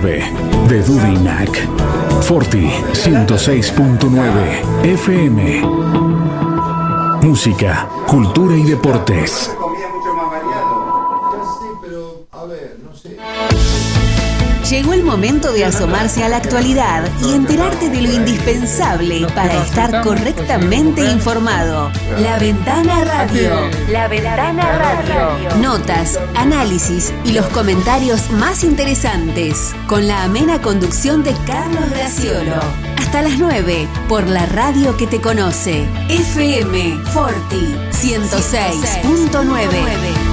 106.9 de Dudinac. Forti 106.9 FM. Música, cultura y deportes. Llegó el momento de asomarse a la actualidad y enterarte de lo indispensable para estar correctamente informado. La Ventana Radio. La Ventana Radio. Notas, análisis y los comentarios más interesantes. Con la amena conducción de Carlos Graciolo. Hasta las 9 por la radio que te conoce. FM Forti 106.9.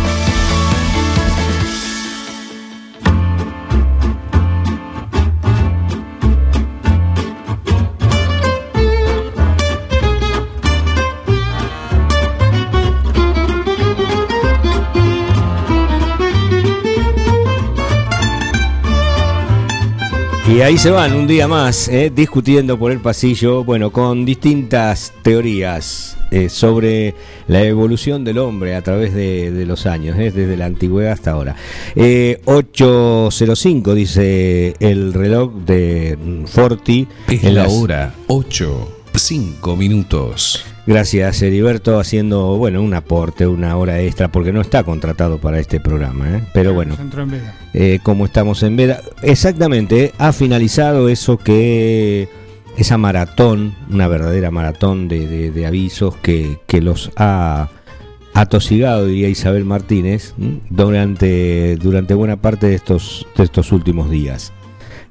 Y ahí se van un día más eh, discutiendo por el pasillo, bueno, con distintas teorías eh, sobre la evolución del hombre a través de, los años, eh, desde la antigüedad hasta ahora. 8.05 dice el reloj de Forti. Es en la hora 8, 5 minutos. Gracias, Heriberto, haciendo bueno un aporte, una hora extra, porque no está contratado para este programa. ¿eh? Pero bueno, eh, como estamos en Veda, exactamente, ha finalizado eso que esa maratón, una verdadera maratón de, avisos que, los ha atosigado, diría Isabel Martínez, durante, durante buena parte de estos, de estos últimos días.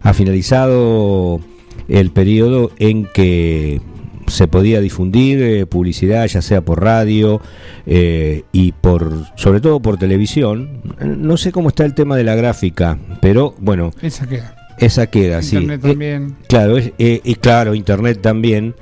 Ha finalizado el periodo en que se podía difundir eh, publicidad, ya sea por radio eh, y por, sobre todo por televisión. No sé cómo está el tema de la gráfica, pero bueno. Esa queda. Esa queda, sí. Internet también. claro, y claro, Internet también.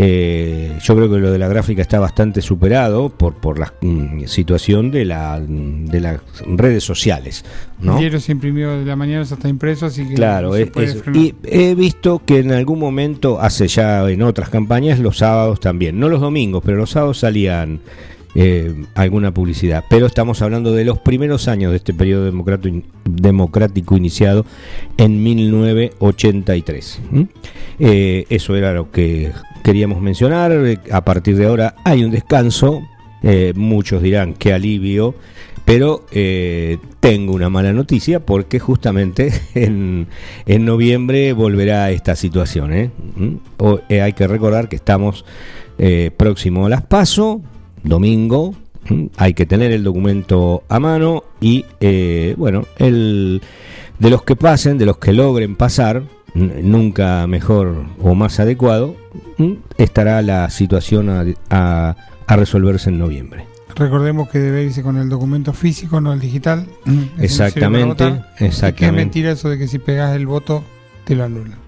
Eh, yo creo que lo de la gráfica está bastante superado por, por la mm, situación de, la, de las redes sociales. ¿no? El diario se imprimió de la mañana hasta impreso, así que. Claro, y he visto que en algún momento, hace ya en otras campañas, los sábados también, no los domingos, pero los sábados salían eh, alguna publicidad. Pero estamos hablando de los primeros años de este periodo democrático iniciado en 1983. Eh, eso era lo que queríamos mencionar. A partir de ahora hay un descanso. Eh, muchos dirán que alivio. Pero tengo una mala noticia porque justamente en, en noviembre volverá esta situación. hay que recordar que estamos próximo a las PASO, domingo. Hay que tener el documento a mano y, eh, bueno, el, de los que pasen, de los que logren pasar, nunca mejor o más adecuado, estará la situación a, a, resolverse en noviembre. Recordemos que debe irse con el documento físico, no el digital. Exactamente, exactamente. que es mentira eso de que si pegas el voto te lo anulan.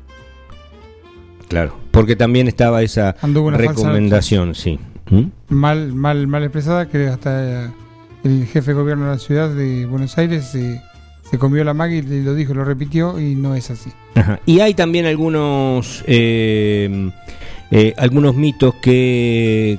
Claro, porque también estaba esa recomendación, sí. ¿Mm? mal, mal, mal expresada, que hasta el jefe de gobierno de la ciudad de Buenos Aires se, comió la magia y lo dijo, lo repitió y no es así. Y hay también algunos eh, eh, algunos mitos que,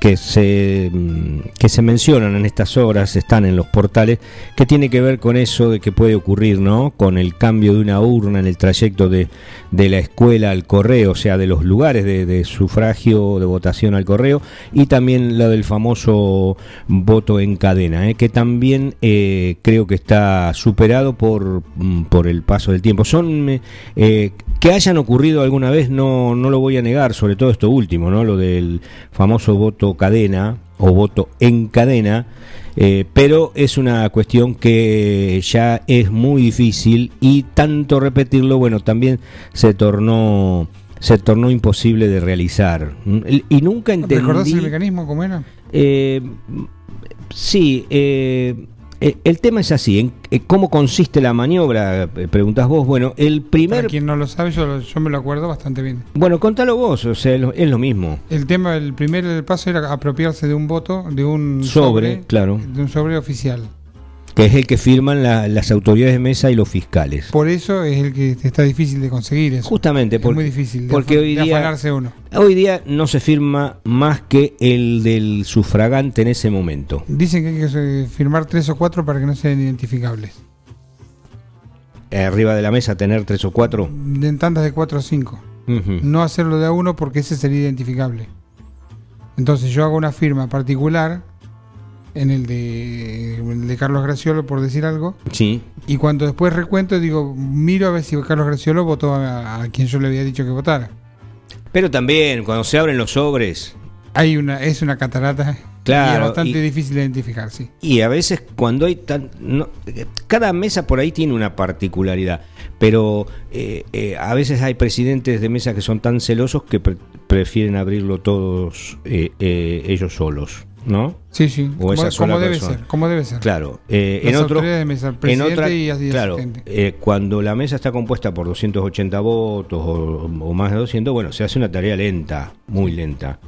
que, se, mm, que se mencionan en estas obras, están en los portales, que tiene que ver con eso de que puede ocurrir, ¿no? Con el cambio de una urna en el trayecto de, de la escuela al correo, o sea, de los lugares de, sufragio, de votación al correo, y también lo del famoso voto en cadena, ¿eh? que también eh, creo que está superado por, mm, por el paso del tiempo. Son eh, que hayan ocurrido alguna vez, no, no lo voy a negar, sobre todo esto último, ¿no? Lo del famoso voto cadena o voto en cadena, eh, pero es una cuestión que ya es muy difícil y tanto repetirlo, bueno, también se tornó se tornó imposible de realizar. Y nunca entendí... ¿Recordás el mecanismo cómo era? Eh, sí, eh, eh, el tema es así, en, eh, ¿cómo consiste la maniobra? Eh, preguntas vos. Bueno, el primer... Para quien no lo sabe, yo, me lo acuerdo bastante bien. Bueno, contalo vos, o sea, es lo, mismo. El tema, el primer paso era apropiarse de un voto, de un sobre claro. De un sobre oficial que es el que firman las autoridades de mesa y los fiscales. Por eso es el que está difícil de conseguir. Eso. Justamente, es muy difícil porque hoy día, uno. Hoy día no se firma más que el del sufragante en ese momento. Dicen que hay que firmar tres o cuatro para que no sean identificables. arriba de la mesa tener tres o cuatro. En tandas de 4 o 5. Ujú. No hacerlo de a uno porque ese sería identificable. Entonces yo hago una firma particular en el de, el de Carlos Graciolo, por decir algo, Sí, y cuando después recuento digo, miro a ver si Carlos Graciolo votó a, a quien yo le había dicho que votara. pero también cuando se abren los sobres. Hay una, es una catarata. Claro, y es bastante y- difícil de identificar, sí. y a veces cuando hay tan... no- cada mesa por ahí tiene una particularidad, pero eh, eh, a veces hay presidentes de mesa que son tan celosos que pre- prefieren abrirlo todos eh, eh, ellos solos, ¿no? Sí, sí, O como, debe persona. ser, como debe ser. Claro, eh, en otro, de mesa, en otra, y claro, eh, cuando la mesa está compuesta por 280 votos o, o más de 200, bueno, se hace una tarea lenta, muy lenta,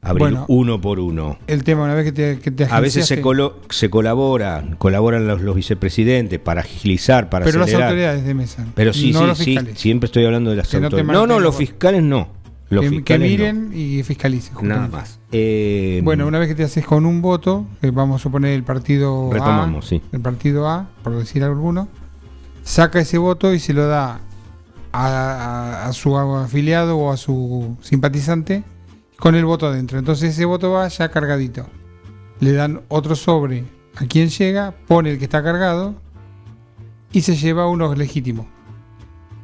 abrir Bueno. uno por uno. El tema, una vez que te, que te A veces se, colo- se colabora, colaboran los, los vicepresidentes para agilizar, para Pero las autoridades de mesa, Pero sí, no sí, sí, siempre estoy hablando de las Que autoridades. No, no, los- fiscales no. Los que, que fiscales no. miren y fiscalicen. Nada justamente. más. Eh, Bueno, una vez que te haces con un voto, que vamos a suponer el partido Retomamos, A, sí. el partido A, por decir alguno, saca ese voto y se lo da a, a- a su afiliado o a su simpatizante con el voto adentro. Entonces ese voto va ya cargadito. Le dan otro sobre a quien llega, pone el que está cargado y se lleva uno legítimo.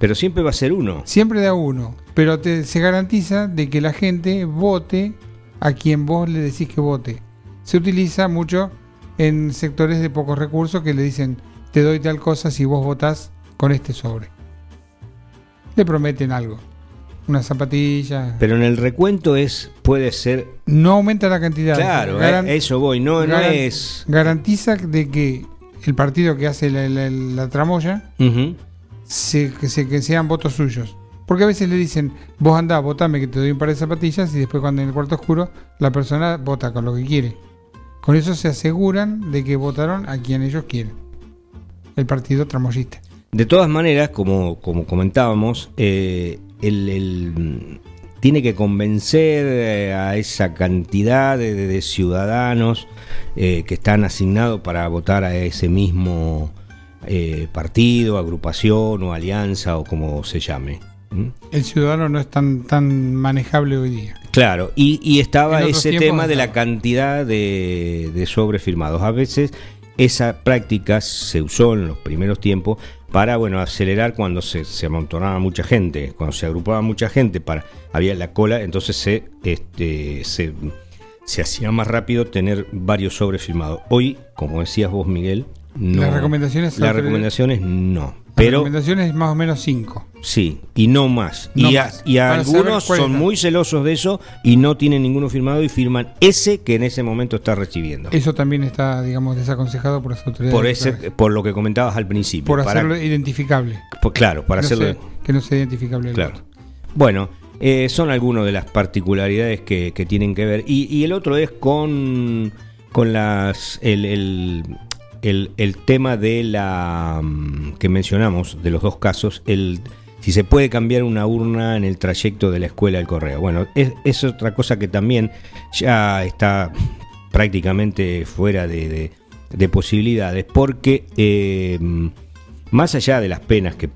Pero siempre va a ser uno. Siempre da uno, pero te, se garantiza de que la gente vote a quien vos le decís que vote. Se utiliza mucho en sectores de pocos recursos que le dicen, te doy tal cosa si vos votás con este sobre. Le prometen algo, una zapatilla. Pero en el recuento es puede ser No aumenta la cantidad. Claro, Garan- eso voy. No, no es. Garantiza de que el partido que hace la, la- la tramoya. Se, que, se- que sean votos suyos. Porque a veces le dicen, vos andá, votame que te doy un par de zapatillas y después cuando en el cuarto oscuro la persona vota con lo que quiere. Con eso se aseguran de que votaron a quien ellos quieren. El partido tramoyista. De todas maneras, como, como comentábamos, eh, el, tiene que convencer eh, a esa cantidad de ciudadanos eh, que están asignados para votar a ese mismo eh, partido, agrupación o alianza o como se llame. ¿Mm? El ciudadano no es tan, tan manejable hoy día. Claro, y, y estaba ese tema de la cantidad de, de sobres firmados. A veces esa práctica se usó en los primeros tiempos para bueno acelerar cuando se, se amontonaba mucha gente, cuando se agrupaba mucha gente, para había la cola, entonces se, este, se, se hacía más rápido tener varios sobres firmados. Hoy, como decías vos, Miguel, no. Las recomendaciones Las recomendaciones no. Pero recomendación es más o menos 5. Sí, y no más. No y a, más. y a algunos son muy celosos de eso y no tienen ninguno firmado y firman ese que en ese momento está recibiendo. Eso también está, digamos, desaconsejado por las autoridades. por ese, por lo que comentabas al principio. por para- hacerlo identificable. por- claro, para no hacerlo. sea- que no sea identificable el Claro. voto. Bueno, eh, son algunas de las particularidades que, que tienen que ver. Y, y el otro es con, con las el, el, el- el tema de la mm, que mencionamos, de los dos casos, el si se puede cambiar una urna en el trayecto de la escuela al correo. Bueno, es, es otra cosa que también ya está prácticamente fuera de, de- de posibilidades, porque eh, más allá de las penas que,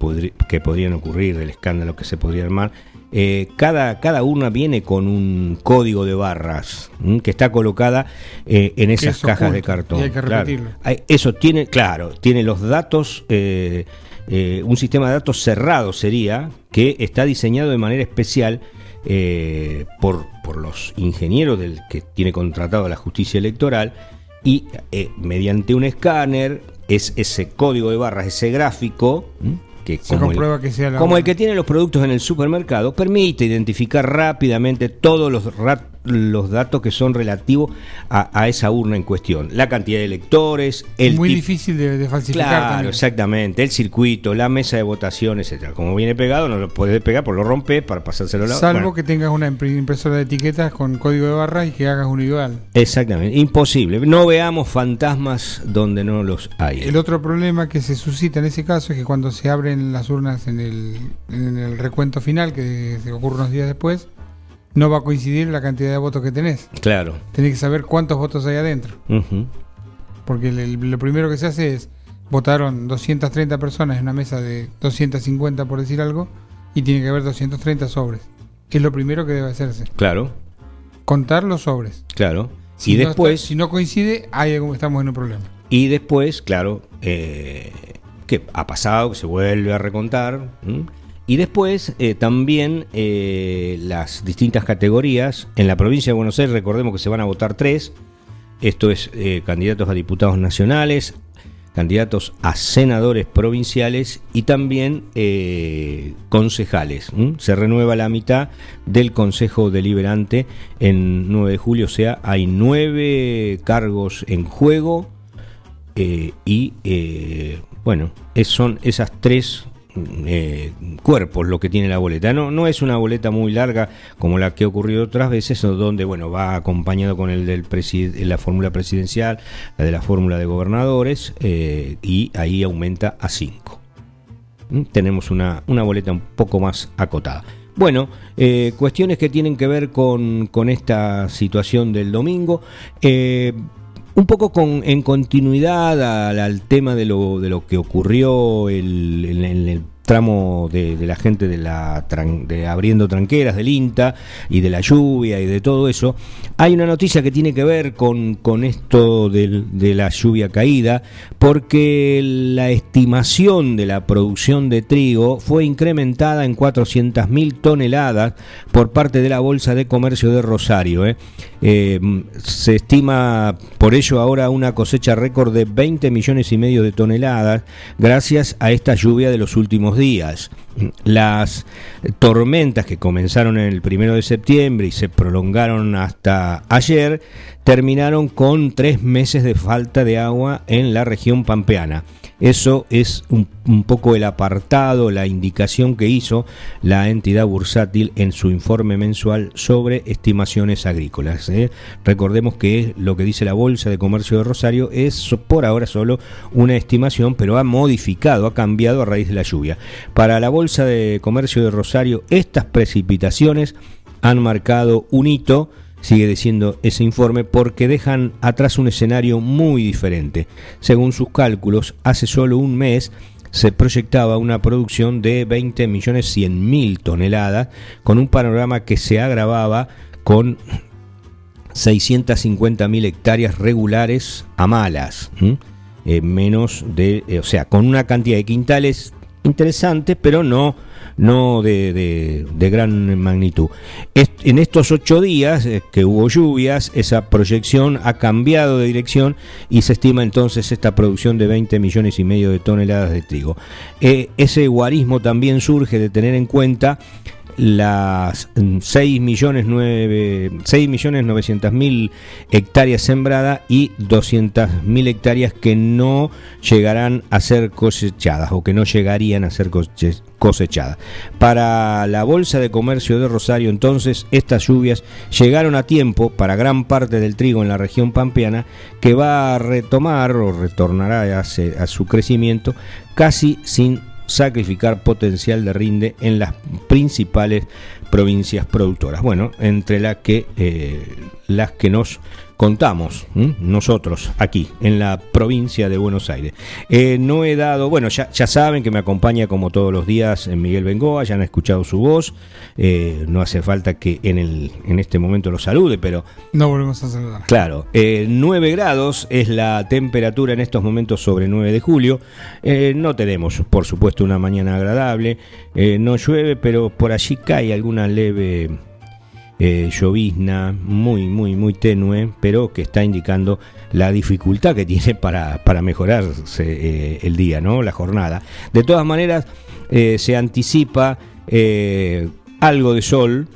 que podrían ocurrir, del escándalo que se podría armar, eh, cada, cada urna viene con un código de barras ¿m? que está colocada eh, en esas es cajas de cartón. y hay que repetirlo. Eso tiene, claro, tiene los datos, eh, eh, un sistema de datos cerrado sería, que está diseñado de manera especial eh, por, por los ingenieros del que tiene contratado la justicia electoral y eh, mediante un escáner es ese código de barras, ese gráfico, ¿m? Que Se como el- que sea la como el urna. que tiene los productos en el supermercado, permite identificar rápidamente todos los, ra- los datos que son relativos a, a esa urna en cuestión. La cantidad de electores, el Muy difícil de, de falsificar Claro, también. exactamente. El circuito, la mesa de votación, etcétera. Como viene pegado, no lo puedes pegar, pues lo rompes para pasárselo a la Salvo bueno, que tengas una impre- impresora de etiquetas con código de barra y que hagas uno igual. Exactamente, imposible. No veamos fantasmas donde no los hay. El otro problema que se suscita en ese caso es que cuando se abren las urnas en el, en el recuento final, que se ocurre unos días después, no va a coincidir la cantidad de votos que tenés. Claro. Tenés que saber cuántos votos hay adentro. Porque el- el- lo primero que se hace es votaron 230 personas en una mesa de 250, por decir algo, y tiene que haber 230 sobres. Es lo primero que debe hacerse. Claro, Contar los sobres. claro. Si y no después, está- si no coincide, hay algún- estamos en un problema. y después, claro, eh, que ha pasado, que se vuelve a recontar. ¿m? Y después eh, también eh, las distintas categorías. En la provincia de Buenos Aires, recordemos que se van a votar tres. Esto es eh, candidatos a diputados nacionales, candidatos a senadores provinciales y también concejales. Se renueva la mitad del Consejo Deliberante en 9 de julio, o sea, hay nueve cargos en juego y, bueno, es- son esas tres eh, cuerpos lo que tiene la boleta. No, no es una boleta muy larga como la que ha ocurrido otras veces, donde bueno va acompañado con el del la fórmula presidencial, la de la fórmula de gobernadores, eh, y ahí aumenta a 5. Tenemos una, una boleta un poco más acotada. Bueno, eh, cuestiones que tienen que ver con, con esta situación del domingo. Un poco con, en continuidad al, tema de lo, de lo que ocurrió en el tramo de, la gente de la de abriendo tranqueras del INTA y de la lluvia y de todo eso, hay una noticia que tiene que ver con, con esto de la lluvia caída, porque la estimación de la producción de trigo fue incrementada en 400.000 toneladas por parte de la Bolsa de Comercio de Rosario. ¿eh? Eh, se estima por ello ahora una cosecha récord de 20 millones y medio de toneladas gracias a esta lluvia de los últimos días. Las tormentas que comenzaron el primero de septiembre y se prolongaron hasta ayer terminaron con tres meses de falta de agua en la región pampeana. Eso es un, poco el apartado, la indicación que hizo la entidad bursátil en su informe mensual sobre estimaciones agrícolas. ¿eh? Recordemos que lo que dice la Bolsa de Comercio de Rosario es por ahora solo una estimación, pero ha modificado, ha cambiado a raíz de la lluvia. Para la Bolsa de Comercio de Rosario, estas precipitaciones han marcado un hito sigue diciendo ese informe, porque dejan atrás un escenario muy diferente. Según sus cálculos, hace solo un mes se proyectaba una producción de 20 millones 100 mil toneladas, con un panorama que se agravaba con 650 mil hectáreas regulares a malas. Eh, menos de, eh, o sea, con una cantidad de quintales interesante, pero no, no de, de- de gran magnitud. En estos ocho días eh, que hubo lluvias, esa proyección ha cambiado de dirección y se estima entonces esta producción de 20 millones y medio de toneladas de trigo. Eh, ese guarismo también surge de tener en cuenta las mm, 6 millones, 9, 6 millones 900 mil hectáreas sembradas y 200 mil hectáreas que no llegarán a ser cosechadas o que no llegarían a ser cosechadas. Para la Bolsa de Comercio de Rosario entonces estas lluvias llegaron a tiempo para gran parte del trigo en la región pampeana que va a retomar o retornará a, a su crecimiento casi sin sacrificar potencial de rinde en las principales provincias productoras. Bueno, entre las que eh, las que nos contamos ¿m? nosotros aquí en la provincia de Buenos Aires. Eh, no he dado, bueno, ya, ya saben que me acompaña como todos los días Miguel Bengoa, ya han escuchado su voz, eh, no hace falta que en, el, en este momento lo salude, pero No volvemos a saludar. Claro, eh, 9 grados es la temperatura en estos momentos sobre 9 de julio. Eh, no tenemos, por supuesto, una mañana agradable. No llueve, pero por allí cae alguna leve eh, llovizna, muy, muy, muy tenue, pero que está indicando la dificultad que tiene para, para mejorarse eh, el día, ¿no? La jornada. De todas maneras, eh, se anticipa algo de sol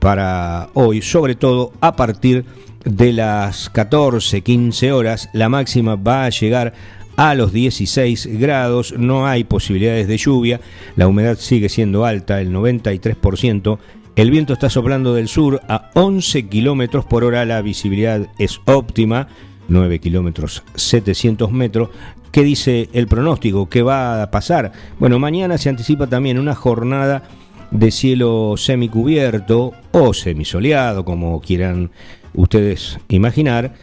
para hoy, sobre todo a partir de las 14, 15 horas. La máxima va a llegar a los 16 grados, no hay posibilidades de lluvia, la humedad sigue siendo alta, el 93%, el viento está soplando del sur a 11 kilómetros por hora, la visibilidad es óptima, 9 kilómetros 700 metros. ¿Qué dice el pronóstico? ¿Qué va a pasar? Bueno, mañana se anticipa también una jornada de cielo semicubierto o semisoleado, como quieran ustedes imaginar.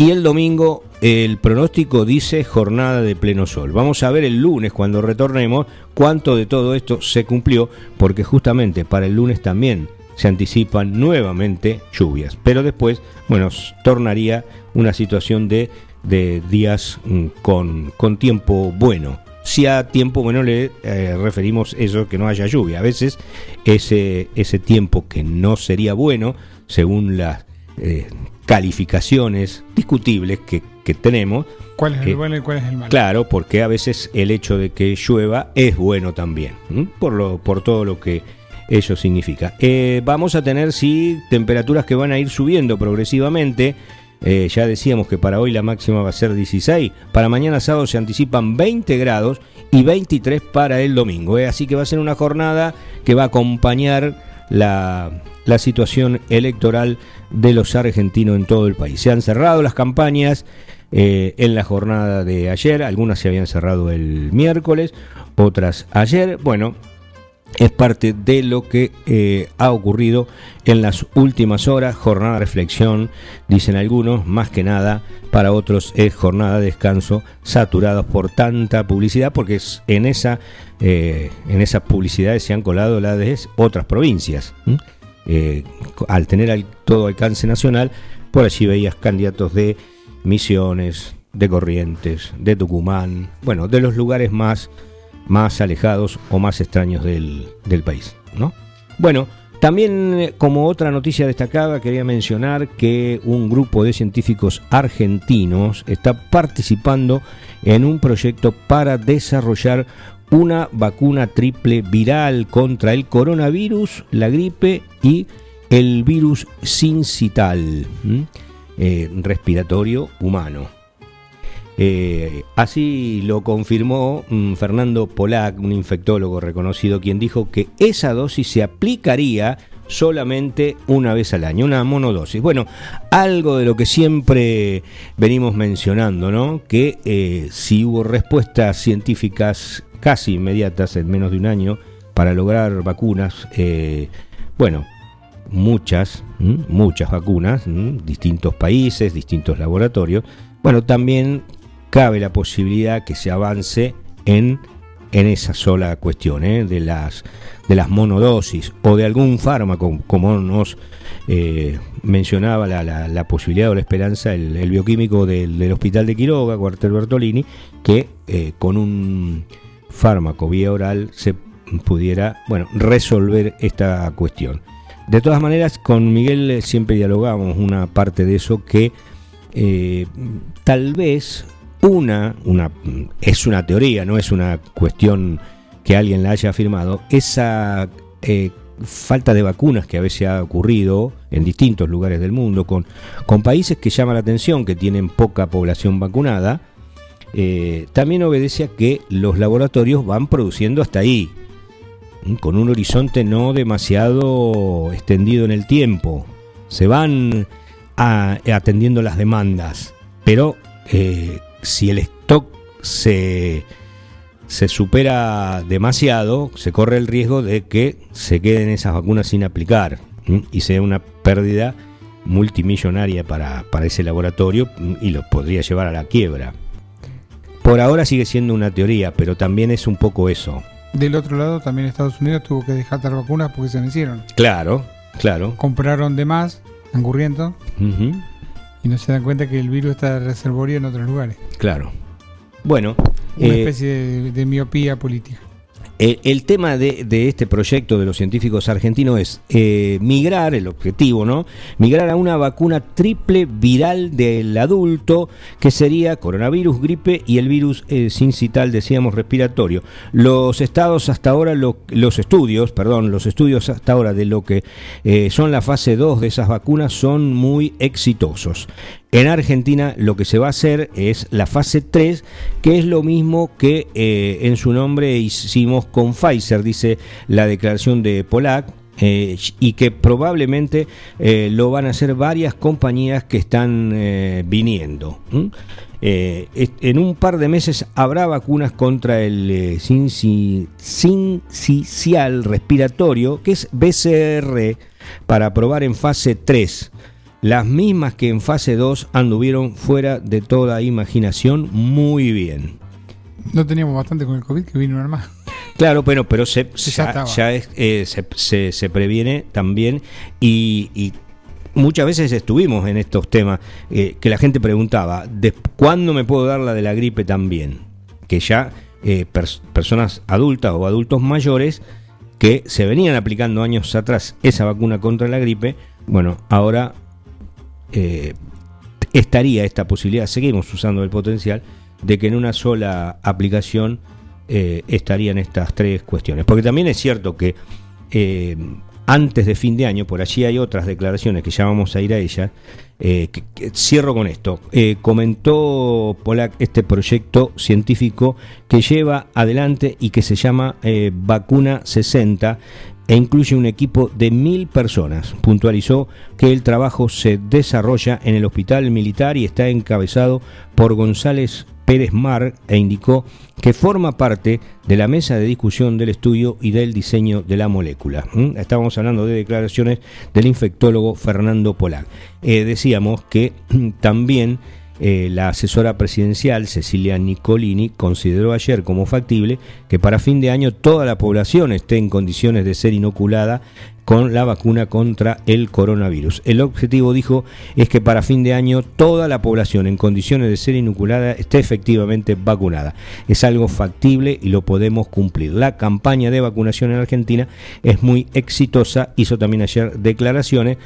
Y el domingo el pronóstico dice jornada de pleno sol. Vamos a ver el lunes cuando retornemos cuánto de todo esto se cumplió, porque justamente para el lunes también se anticipan nuevamente lluvias. Pero después, bueno, tornaría una situación de, días mm, con, tiempo bueno si a tiempo bueno le eh, referimos eso que no haya lluvia. A veces ese, ese tiempo que no sería bueno, según las eh, calificaciones discutibles que, tenemos. ¿Cuál es el bueno y cuál es el malo? Claro, porque a veces el hecho de que llueva es bueno también, por, lo, por todo lo que eso significa. Eh, vamos a tener, sí, temperaturas que van a ir subiendo progresivamente. Eh, ya decíamos que para hoy la máxima va a ser 16. Para mañana sábado se anticipan 20 grados y 23 para el domingo. Eh. Así que va a ser una jornada que va a acompañar la, situación electoral de los argentinos en todo el país. Se han cerrado las campañas eh, en la jornada de ayer. Algunas se habían cerrado el miércoles, otras ayer. Bueno, es parte de lo que eh, ha ocurrido en las últimas horas, jornada de reflexión, dicen algunos, más que nada, para otros es jornada de descanso, saturados por tanta publicidad, porque es en esa eh, en esas publicidades se han colado las de otras provincias. Eh, al tener todo alcance nacional, por allí veías candidatos de Misiones, de Corrientes, de Tucumán, bueno, de los lugares más más alejados o más extraños del, país. ¿no? Bueno, también eh, como otra noticia destacada quería mencionar que un grupo de científicos argentinos está participando en un proyecto para desarrollar una vacuna triple viral contra el coronavirus, la gripe y el virus sincital eh, respiratorio humano. Eh, así lo confirmó mm, Fernando Polac, un infectólogo reconocido, quien dijo que esa dosis se aplicaría solamente una vez al año, una monodosis. Bueno, algo de lo que siempre venimos mencionando, ¿no? Que eh, si hubo respuestas científicas casi inmediatas en menos de un año para lograr vacunas, eh, bueno, muchas, muchas vacunas, distintos países, distintos laboratorios, bueno, también cabe la posibilidad que se avance en, en esa sola cuestión, ¿eh? de, las, de las monodosis o de algún fármaco, como nos eh, mencionaba la, la, posibilidad o la esperanza el, bioquímico del, Hospital de Quiroga, Cuartel Bertolini, que eh, con un fármaco vía oral se pudiera bueno, resolver esta cuestión. De todas maneras, con Miguel siempre dialogamos una parte de eso que tal vez una, una, es una teoría, no es una cuestión que alguien la haya afirmado, esa eh, falta de vacunas que a veces ha ocurrido en distintos lugares del mundo, con, con países que llaman la atención, que tienen poca población vacunada, eh, también obedece a que los laboratorios van produciendo hasta ahí, con un horizonte no demasiado extendido en el tiempo. Se van atendiendo las demandas, pero eh, si el stock se, se supera demasiado, se corre el riesgo de que se queden esas vacunas sin aplicar y sea una pérdida multimillonaria para, para ese laboratorio y lo podría llevar a la quiebra. Por ahora sigue siendo una teoría, pero también es un poco eso. Del otro lado, también Estados Unidos tuvo que dejar las vacunas porque se vencieron. Claro, claro. Compraron de más, angurriento, y no se dan cuenta que el virus está reservorio en otros lugares. Claro. Bueno. Una eh, especie de miopía política. El, tema de, este proyecto de los científicos argentinos es eh, migrar, el objetivo, ¿no? Migrar a una vacuna triple viral del adulto, que sería coronavirus, gripe y el virus eh, sincital, decíamos, respiratorio. Los estados hasta ahora, los estudios, perdón, los estudios hasta ahora de lo que eh, son la fase 2 de esas vacunas son muy exitosos. En Argentina lo que se va a hacer es la fase 3, que es lo mismo que eh, en su nombre hicimos con Pfizer, dice la declaración de Polac, eh, y que probablemente eh, lo van a hacer varias compañías que están viniendo. en un par de meses habrá vacunas contra el sincicial respiratorio, que es BCR, para probar en fase 3 las mismas que en fase 2 anduvieron fuera de toda imaginación muy bien. No teníamos bastante con el COVID que vino más. Claro, pero, pero se, ya, es, eh, se, se- se previene también y, y muchas veces estuvimos en estos temas eh, que la gente preguntaba, ¿de ¿cuándo me puedo dar la de la gripe también? Que ya eh, pers- personas adultas o adultos mayores que se venían aplicando años atrás esa vacuna contra la gripe, bueno, ahora eh, estaría esta posibilidad, seguimos usando el potencial, de que en una sola aplicación eh, estarían estas tres cuestiones. Porque también es cierto que eh, antes de fin de año, por allí hay otras declaraciones que ya vamos a ir a ellas, cierro con esto. Comentó Polak este proyecto científico que lleva adelante y que se llama Vacuna 60 e incluye un equipo de mil personas. Puntualizó que el trabajo se desarrolla en el hospital militar y está encabezado por González Pérez Mar e indicó que forma parte de la mesa de discusión del estudio y del diseño de la molécula. Estábamos hablando de declaraciones del infectólogo Fernando Polac. Eh, decíamos que también eh, la asesora presidencial Cecilia Nicolini consideró ayer como factible que para fin de año toda la población esté en condiciones de ser inoculada con la vacuna contra el coronavirus. El objetivo, dijo, es que para fin de año toda la población en condiciones de ser inoculada esté efectivamente vacunada. Es algo factible y lo podemos cumplir. La campaña de vacunación en Argentina es muy exitosa. Hizo también ayer declaraciones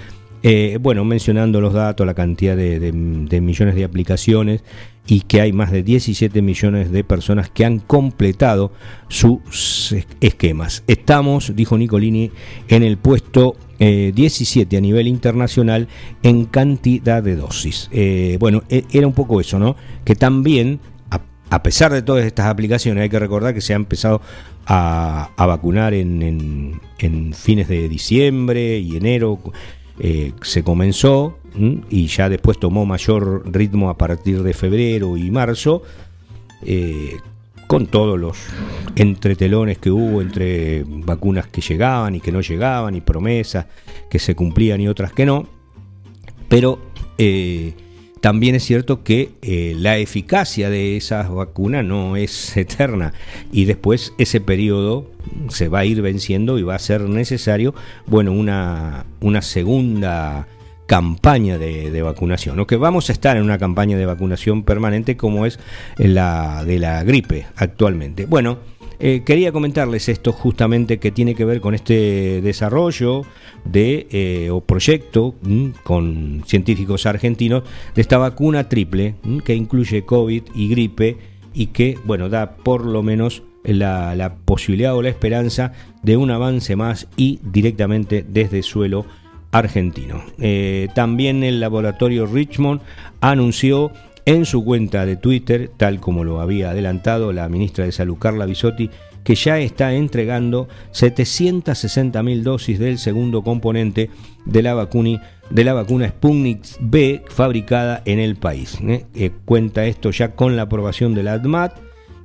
eh, bueno, mencionando los datos, la cantidad de, millones de aplicaciones y que hay más de 17 millones de personas que han completado sus es- esquemas. Estamos, dijo Nicolini, en el puesto eh, 17 a nivel internacional en cantidad de dosis. Eh, bueno, e- era un poco eso, ¿no? Que también, a, pesar de todas estas aplicaciones, hay que recordar que se ha empezado a, vacunar en fines de diciembre y enero eh, se comenzó y ya después tomó mayor ritmo a partir de febrero y marzo, eh, con todos los entretelones que hubo entre vacunas que llegaban y que no llegaban, y promesas que se cumplían y otras que no. Pero eh, también es cierto que eh, la eficacia de esas vacunas no es eterna y después ese periodo se va a ir venciendo y va a ser necesario, bueno, una, una segunda campaña de, de vacunación, o que vamos a estar en una campaña de vacunación permanente como es la de la gripe actualmente. Bueno, eh, quería comentarles esto justamente que tiene que ver con este desarrollo de eh, o proyecto con científicos argentinos de esta vacuna triple que incluye COVID y gripe y que bueno da por lo menos la, la posibilidad o la esperanza de un avance más y directamente desde suelo argentino. Eh, también el laboratorio Richmond anunció en su cuenta de Twitter, tal como lo había adelantado la ministra de Salud Carla Bisotti, que ya está entregando 760.000 dosis del segundo componente de la, vacuni, de la vacuna Sputnik B fabricada en el país. ¿eh? Eh, cuenta esto ya con la aprobación de la ADMAT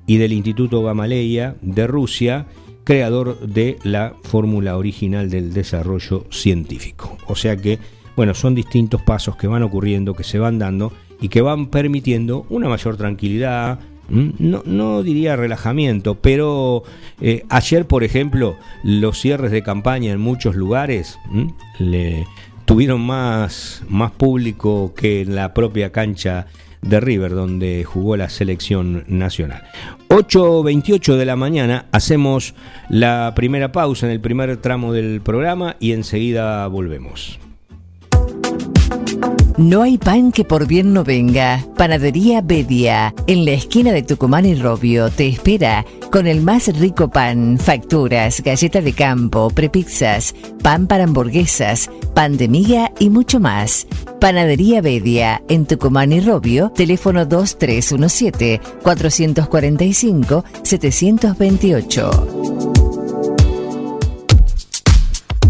y del Instituto Gamaleya de Rusia, creador de la fórmula original del desarrollo científico. O sea que, bueno, son distintos pasos que van ocurriendo, que se van dando y que van permitiendo una mayor tranquilidad, no, diría relajamiento, pero eh, ayer, por ejemplo, los cierres de campaña en muchos lugares le tuvieron más, más público que en la propia cancha de River, donde jugó la selección nacional. 8.28 de la mañana, hacemos la primera pausa en el primer tramo del programa y enseguida volvemos. No hay pan que por bien no venga. Panadería Bedia, en la esquina de Tucumán y Robio, te espera con el más rico pan, facturas, galleta de campo, prepizzas, pan para hamburguesas, pan de miga y mucho más. Panadería Bedia, en Tucumán y Robio, teléfono 2317-445-728.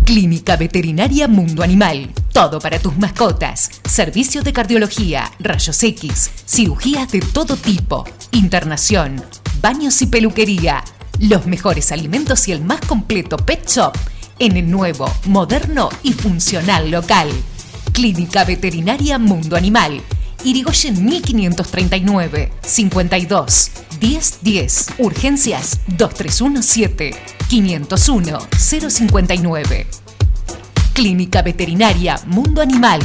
Clínica Veterinaria Mundo Animal. Todo para tus mascotas. Servicios de cardiología, rayos X, cirugías de todo tipo, internación, baños y peluquería. Los mejores alimentos y el más completo pet shop en el nuevo, moderno y funcional local. Clínica Veterinaria Mundo Animal. Irigoyen 1539 52 1010. Urgencias 2317 501 059. Clínica Veterinaria Mundo Animal.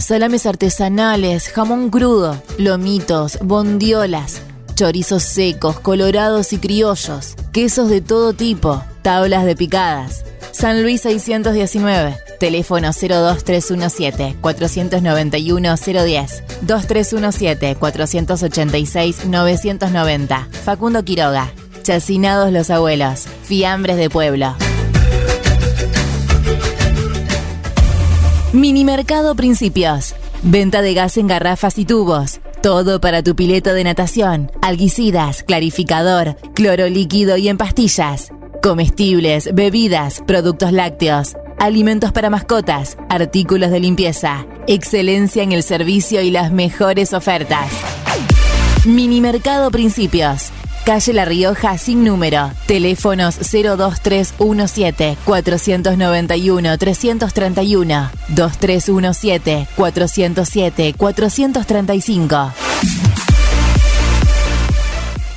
Salames artesanales, jamón crudo, lomitos, bondiolas, chorizos secos, colorados y criollos, quesos de todo tipo, tablas de picadas. San Luis 619, teléfono 02317 491 010, 2317 486 990. Facundo Quiroga, Chacinados los abuelos, fiambres de pueblo. Minimercado Principios. Venta de gas en garrafas y tubos. Todo para tu pileta de natación, alguicidas, clarificador, cloro líquido y en pastillas. Comestibles, bebidas, productos lácteos, alimentos para mascotas, artículos de limpieza. Excelencia en el servicio y las mejores ofertas. Minimercado Principios. Calle La Rioja sin número. Teléfonos 02317 491 331 2317 407 435.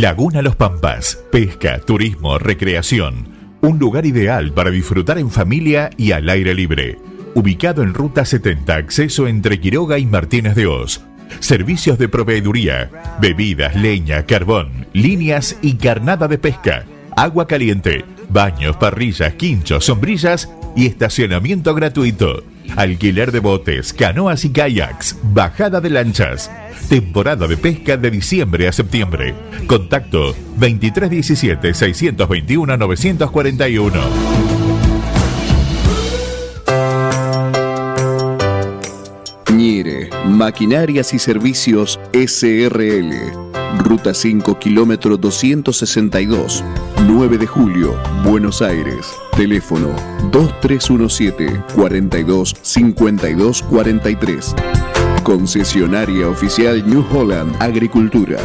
Laguna Los Pampas, pesca, turismo, recreación. Un lugar ideal para disfrutar en familia y al aire libre. Ubicado en Ruta 70, acceso entre Quiroga y Martínez de Oz. Servicios de proveeduría, bebidas, leña, carbón, líneas y carnada de pesca. Agua caliente, baños, parrillas, quinchos, sombrillas y estacionamiento gratuito. Alquiler de botes, canoas y kayaks, bajada de lanchas. Temporada de pesca de diciembre a septiembre. Contacto 2317-621-941. Ñire, Maquinarias y Servicios SRL. Ruta 5, kilómetro 262. 9 de julio, Buenos Aires. Teléfono 2317 42 52 43. Concesionaria oficial New Holland Agricultura.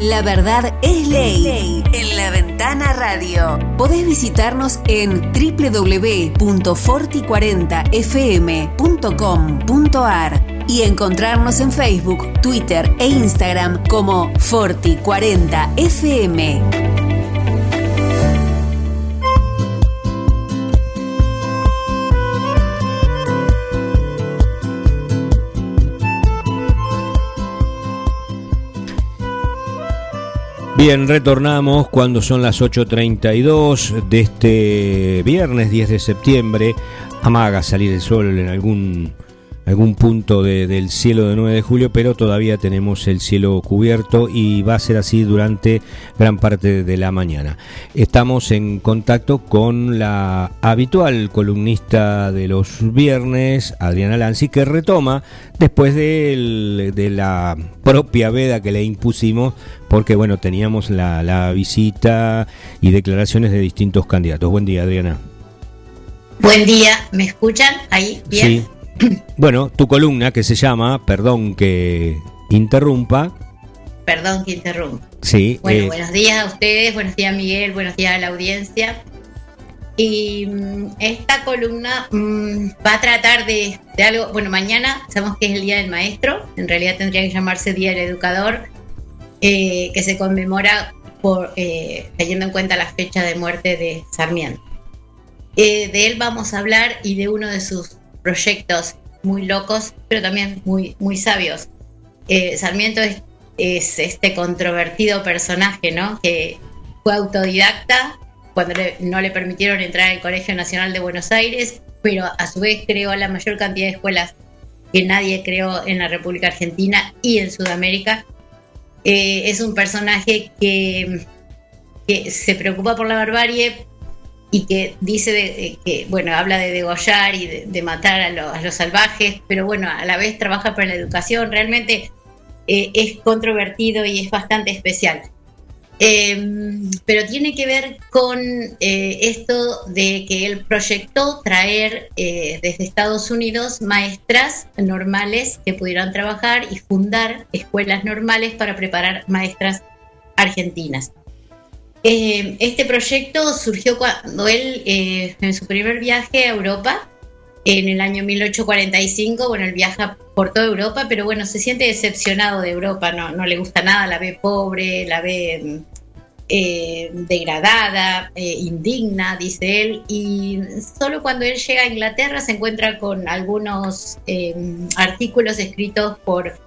La verdad es ley. En la ventana radio. Podés visitarnos en www.forti40fm.com.ar y encontrarnos en Facebook, Twitter e Instagram como Forti40fm. Bien, retornamos cuando son las 8.32 de este viernes 10 de septiembre. Amaga salir el sol en algún, algún punto de- del cielo de 9 de julio, pero todavía tenemos el cielo cubierto y va a ser así durante gran parte de la mañana. Estamos en contacto con la habitual columnista de los viernes, Adriana Lanzi, que retoma después de la propia veda que le impusimos, porque bueno, teníamos la, la visita y declaraciones de distintos candidatos. Buen día, Adriana. Buen día, ¿me escuchan ahí? Bien. Sí. Bueno, tu columna que se llama, perdón que interrumpa, Perdón que interrumpa. sí, Bueno, eh, buenos días a ustedes, buenos días Miguel, buenos días a la audiencia. Y mm, esta columna mm, va a tratar de, de algo, bueno, mañana sabemos que es el Día del Maestro, en realidad tendría que llamarse Día del Educador, eh, que se conmemora por, eh, teniendo en cuenta la fecha de muerte de Sarmiento. Eh, de él vamos a hablar y de uno de sus proyectos muy locos, pero también muy, muy sabios. Eh, Sarmiento es, es este controvertido personaje, ¿no? Que fue autodidacta cuando no le permitieron entrar al Colegio Nacional de Buenos Aires, pero a su vez creó la mayor cantidad de escuelas que nadie creó en la República Argentina y en Sudamérica. Eh, es un personaje que, que se preocupa por la barbarie, y que dice de, que, bueno, habla de degollar y de, matar a, los salvajes, pero bueno, a la vez trabaja para la educación, realmente es controvertido y es bastante especial. Em, pero tiene que ver con eh, esto de que él proyectó traer eh, desde Estados Unidos maestras normales que pudieran trabajar y fundar escuelas normales para preparar maestras argentinas. Em, este proyecto surgió cuando él, eh, en su primer viaje a Europa, en el año 1845, bueno, él viaja por toda Europa, pero bueno, se siente decepcionado de Europa, no, no le gusta nada, la ve pobre, la ve eh, degradada, eh, indigna, dice él, y solo cuando él llega a Inglaterra se encuentra con algunos eh, artículos escritos por,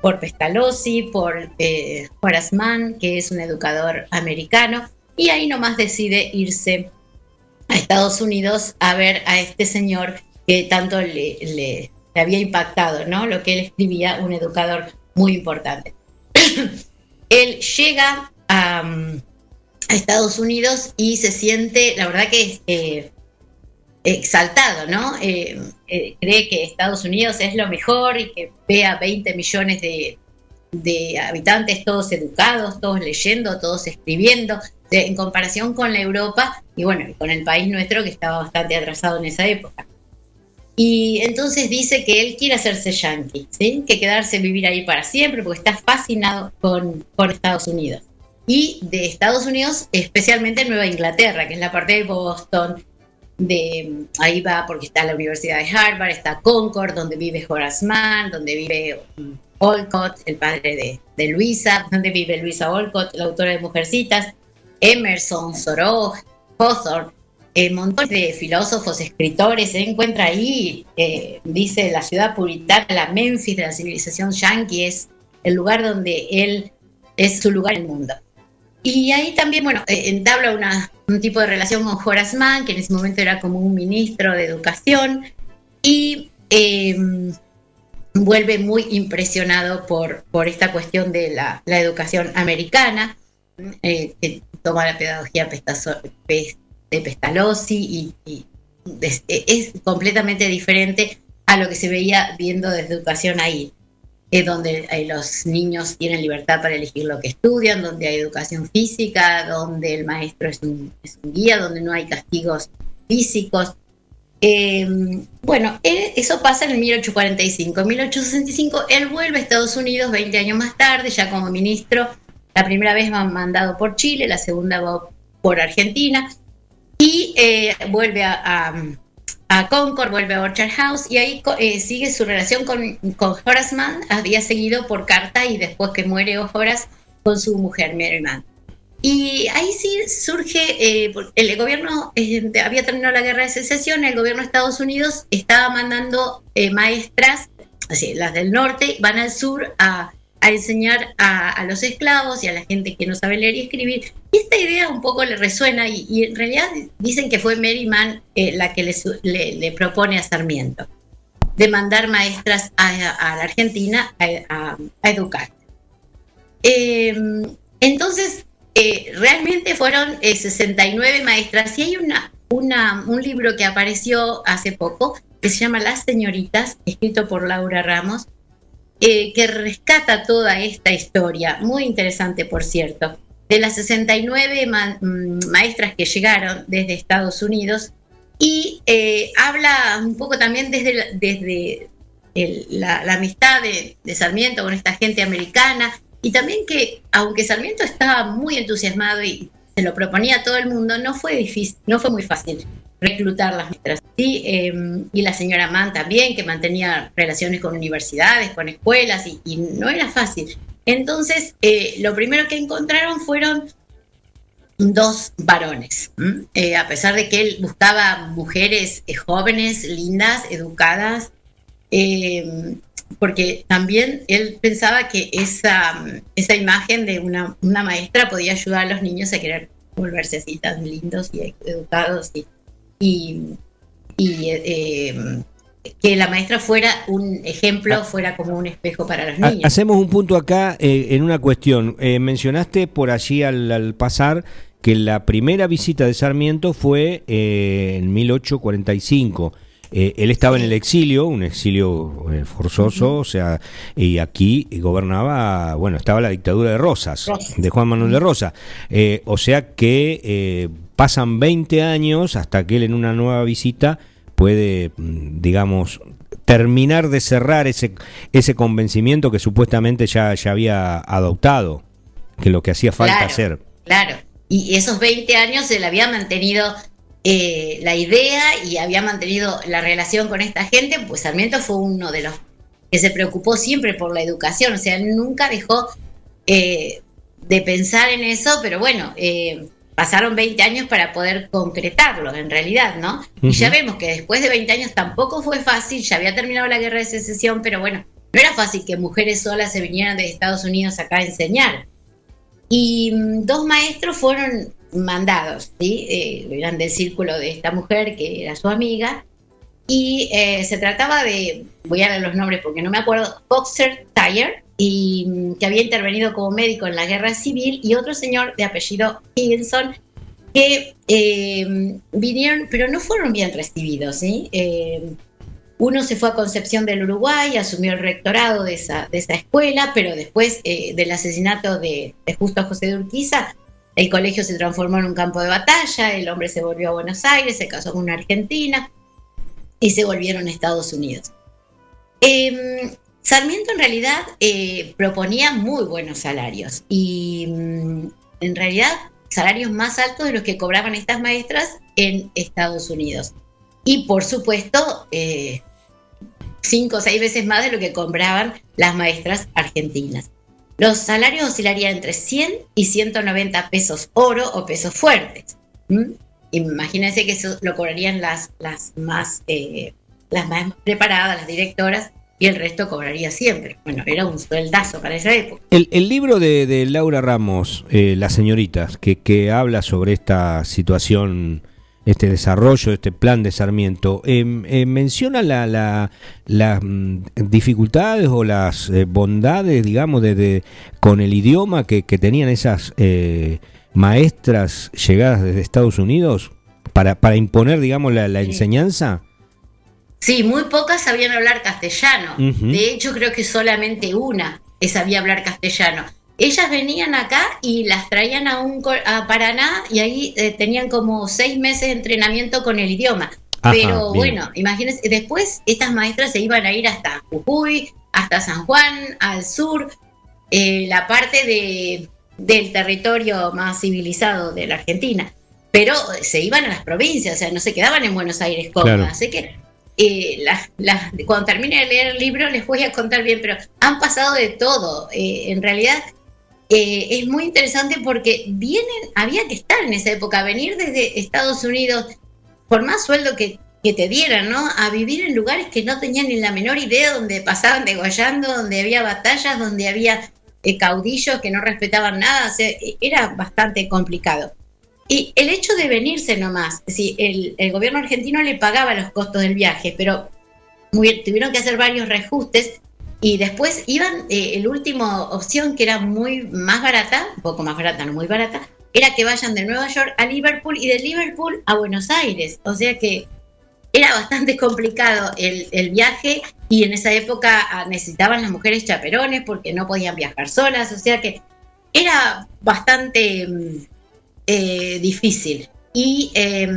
por Pestalozzi, por Horace Mann, que es un educador americano, y ahí nomás decide irse a Estados Unidos a ver a este señor que tanto le, había impactado, ¿no? Lo que él escribía, un educador muy importante. él llega a, Estados Unidos y se siente, la verdad que eh, exaltado, ¿no? Eh, eh, cree que Estados Unidos es lo mejor y que ve a 20 millones de, habitantes todos educados, todos leyendo, todos escribiendo, en comparación con la Europa y bueno, con el país nuestro que estaba bastante atrasado en esa época. Y entonces dice que él quiere hacerse yankee, ¿sí? que quedarse vivir ahí para siempre porque está fascinado con, con Estados Unidos y de Estados Unidos, especialmente Nueva Inglaterra, que es la parte de Boston. De, ahí va porque está la Universidad de Harvard, está Concord, donde vive Horace Mann, donde vive um, Olcott, el padre de, Luisa, donde vive Luisa Olcott, la autora de Mujercitas, Emerson, Thoreau, Hawthorne, un montón de filósofos, escritores, se encuentra ahí, eh, dice la ciudad puritana, la Memphis de la civilización yankee, es el lugar donde él es su lugar en el mundo. Y ahí también, bueno, eh, entabla una, un tipo de relación con Horace Mann, que en ese momento era como un ministro de educación, y em, vuelve muy impresionado por, por esta cuestión de la, educación americana, eh, que toma la pedagogía de Pestalozzi y, es, es, completamente diferente a lo que se veía viendo desde educación ahí es donde los niños tienen libertad para elegir lo que estudian, donde hay educación física, donde el maestro es un, guía, donde no hay castigos físicos. Em, bueno, eso pasa en 1845. En 1865 él vuelve a Estados Unidos 20 años más tarde, ya como ministro. La primera vez va mandado por Chile, la segunda va por Argentina y eh, vuelve a Concord, vuelve a Orchard House y ahí eh, sigue su relación con, con, Horace Mann, había seguido por carta y después que muere Horace con su mujer Mary Mann. Y ahí sí surge, eh, el gobierno eh, había terminado la guerra de secesión, el gobierno de Estados Unidos estaba mandando maestras, así, las del norte, van al sur a a enseñar a, los esclavos y a la gente que no sabe leer y escribir. Y esta idea un poco le resuena y, en realidad dicen que fue Mary Mann eh, la que le, propone a Sarmiento de mandar maestras a, la Argentina a, educar. Em, entonces, eh, realmente fueron 69 eh, maestras y hay una, una, un libro que apareció hace poco que se llama Las Señoritas, escrito por Laura Ramos, eh, que rescata toda esta historia, muy interesante por cierto, de las 69 mm, maestras que llegaron desde Estados Unidos y eh, habla un poco también desde, desde la, amistad de, Sarmiento con esta gente americana y también que aunque Sarmiento estaba muy entusiasmado y se lo proponía a todo el mundo, no fue difícil, no fue muy fácil reclutar las maestras. ¿sí? Em, y la señora Mann también, que mantenía relaciones con universidades, con escuelas, y, no era fácil. Entonces, eh, lo primero que encontraron fueron dos varones, eh, a pesar de que él buscaba mujeres eh, jóvenes, lindas, educadas, em, porque también él pensaba que esa, esa imagen de una, una maestra podía ayudar a los niños a querer volverse así tan lindos y educados y y, eh, que la maestra fuera un ejemplo, ah. fuera como un espejo para los niños. Hacemos un punto acá eh, en una cuestión. Eh, mencionaste por allí al, pasar que la primera visita de Sarmiento fue eh, en 1845. Eh, él estaba en el exilio, un exilio eh, forzoso, o sea, y aquí gobernaba, bueno, estaba la dictadura de Rosas, de Juan Manuel de Rosa. Eh, o sea que pasan 20 años hasta que él en una nueva visita puede, mm, digamos, terminar de cerrar ese, ese convencimiento que supuestamente ya, ya había adoptado, que lo que hacía falta Claro. hacer. Claro. Y esos 20 años se le había mantenido eh, la idea y había mantenido la relación con esta gente, pues Sarmiento fue uno de los que se preocupó siempre por la educación, o sea, nunca dejó eh, de pensar en eso, pero bueno, eh, pasaron 20 años para poder concretarlo en realidad, ¿no? Y ya vemos que después de 20 años tampoco fue fácil, ya había terminado la guerra de secesión, pero bueno, no era fácil que mujeres solas se vinieran de Estados Unidos acá a enseñar. Y mm, dos maestros fueron mandados, ¿sí? Eh, eran del círculo de esta mujer que era su amiga. Y eh, se trataba de, voy a dar los nombres porque no me acuerdo, Boxer Tyre, y mm, que había intervenido como médico en la guerra civil, y otro señor de apellido Higginson, que eh, vinieron, pero no fueron bien recibidos, ¿sí? Eh, uno se fue a Concepción del Uruguay, asumió el rectorado de esa, de esa escuela, pero después eh, del asesinato de, de Justo José de Urquiza, el colegio se transformó en un campo de batalla, el hombre se volvió a Buenos Aires, se casó con una argentina y se volvieron a Estados Unidos. Eh, Sarmiento en realidad eh, proponía muy buenos salarios y mm, en realidad salarios más altos de los que cobraban estas maestras en Estados Unidos. Y por supuesto, eh, cinco o seis veces más de lo que cobraban las maestras argentinas. Los salarios oscilarían entre 100 y 190 pesos oro o pesos fuertes. ¿m? Imagínense que eso lo cobrarían las, las, más, eh, las más preparadas, las directoras, y el resto cobraría siempre. Bueno, era un sueldazo para esa época. El, el libro de, de Laura Ramos, eh, Las señoritas, que, que habla sobre esta situación, este desarrollo, este plan de Sarmiento, eh, eh, menciona la, la- las mm, dificultades o las eh, bondades, digamos, de, de- con el idioma que, que tenían esas eh, maestras llegadas desde Estados Unidos para, para imponer, digamos, la, la enseñanza. Sí, muy pocas sabían hablar castellano. De hecho, creo que solamente una sabía hablar castellano. Ellas venían acá y las traían a, un, a Paraná y ahí eh, tenían como seis meses de entrenamiento con el idioma. Ajá, Pero bien. bueno, imagínense, después estas maestras se iban a ir hasta Jujuy, hasta San Juan, al sur, eh, la parte de, del territorio más civilizado de la Argentina. Pero se iban a las provincias, o sea, no se quedaban en Buenos Aires cómodas. Claro. Así que eh, las- las- cuando termine de leer el libro les voy a contar bien, pero han pasado de todo. Eh, en realidad eh, es muy interesante porque vienen, había que estar en esa época, venir desde Estados Unidos, por más sueldo que, que te dieran, ¿no? A vivir en lugares que no tenían ni la menor idea, donde pasaban degollando, donde había batallas, donde había eh, caudillos que no respetaban nada, o sea, eh, era bastante complicado. Y el hecho de venirse nomás, sí, el, el gobierno argentino le pagaba los costos del viaje, pero tuvieron que hacer varios reajustes y después iban, eh, el último opción que era muy más barata, un poco más barata, no muy barata, era que vayan de Nueva York a Liverpool y de Liverpool a Buenos Aires. O sea que era bastante complicado el, viaje y en esa época ah, necesitaban las mujeres chaperones porque no podían viajar solas. O sea que era bastante mm, eh, difícil. Y eh,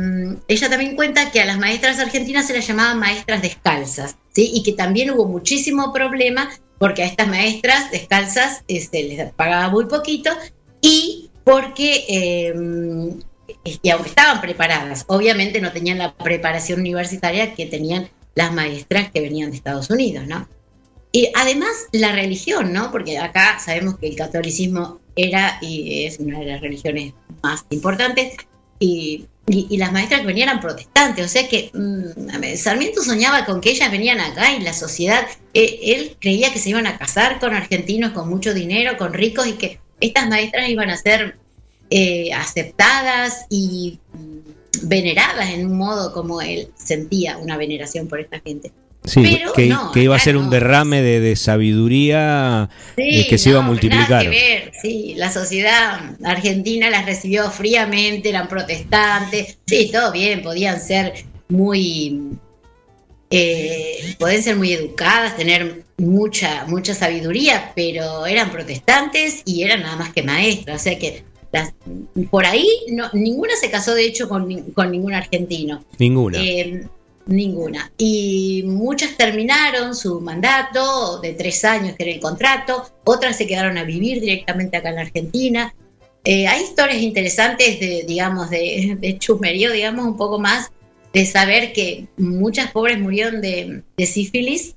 ella también cuenta que a las maestras argentinas se las llamaban maestras descalzas, ¿sí? Y que también hubo muchísimo problema porque a estas maestras descalzas este, les pagaba muy poquito y porque, y aunque estaban preparadas, obviamente no tenían la preparación universitaria que tenían las maestras que venían de Estados Unidos, ¿no? Y además la religión, ¿no? Porque acá sabemos que el catolicismo era y es una de las religiones más importantes y, y- las maestras que venían eran protestantes, o sea que mm, ver, Sarmiento soñaba con que ellas venían acá y la sociedad, eh, él creía que se iban a casar con argentinos con mucho dinero, con ricos y que estas maestras iban a ser eh, aceptadas y veneradas en un modo como él sentía una veneración por esta gente. Sí, Pero que, no, que iba a ser un derrame de, de sabiduría eh, que se iba a multiplicar. nada que ver, sí, la sociedad argentina las recibió fríamente, eran protestantes, sí, todo bien, podían ser muy, eh, pueden ser muy educadas, tener mucha, mucha sabiduría, pero eran protestantes y eran nada más que maestras, o sea que las- por ahí no, ninguna se casó de hecho con ningún argentino. Ninguna. Eh, ninguna. Y muchas terminaron su mandato de tres años, que era el contrato, otras se quedaron a vivir directamente acá en la Argentina. Eh, hay historias interesantes de, digamos, de, de chumerío, digamos, un poco más, de saber que muchas pobres murieron de, de sífilis.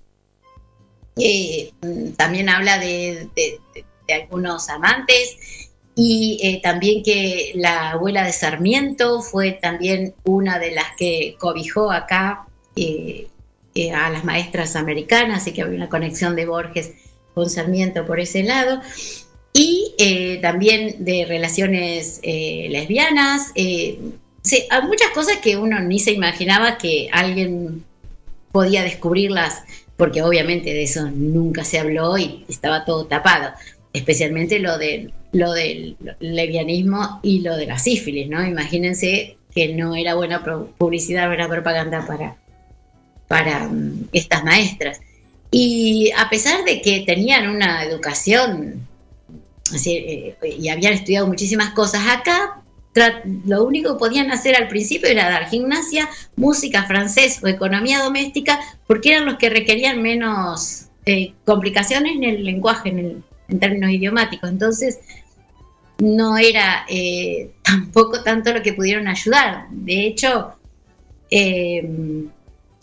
Eh, también habla de- de algunos amantes y eh, también que la abuela de Sarmiento fue también una de las que cobijó acá eh, eh, a las maestras americanas, así que había una conexión de Borges con Sarmiento por ese lado. Y también de relaciones lesbianas. hay muchas cosas que uno ni se imaginaba que alguien podía descubrirlas, porque obviamente de eso nunca se habló y estaba todo tapado especialmente lo del, lo del lesbianismo y lo de la sífilis, ¿no? Imagínense que no era buena publicidad, buena propaganda para, para mm, estas maestras. Y a pesar de que tenían una educación eh, y habían estudiado muchísimas cosas, acá lo único que podían hacer al principio era dar gimnasia, música, francés o economía doméstica, porque eran los que requerían menos eh, complicaciones en el lenguaje, en, el- en términos idiomáticos. Entonces, no era eh, tampoco tanto lo que pudieron ayudar. De hecho, eh,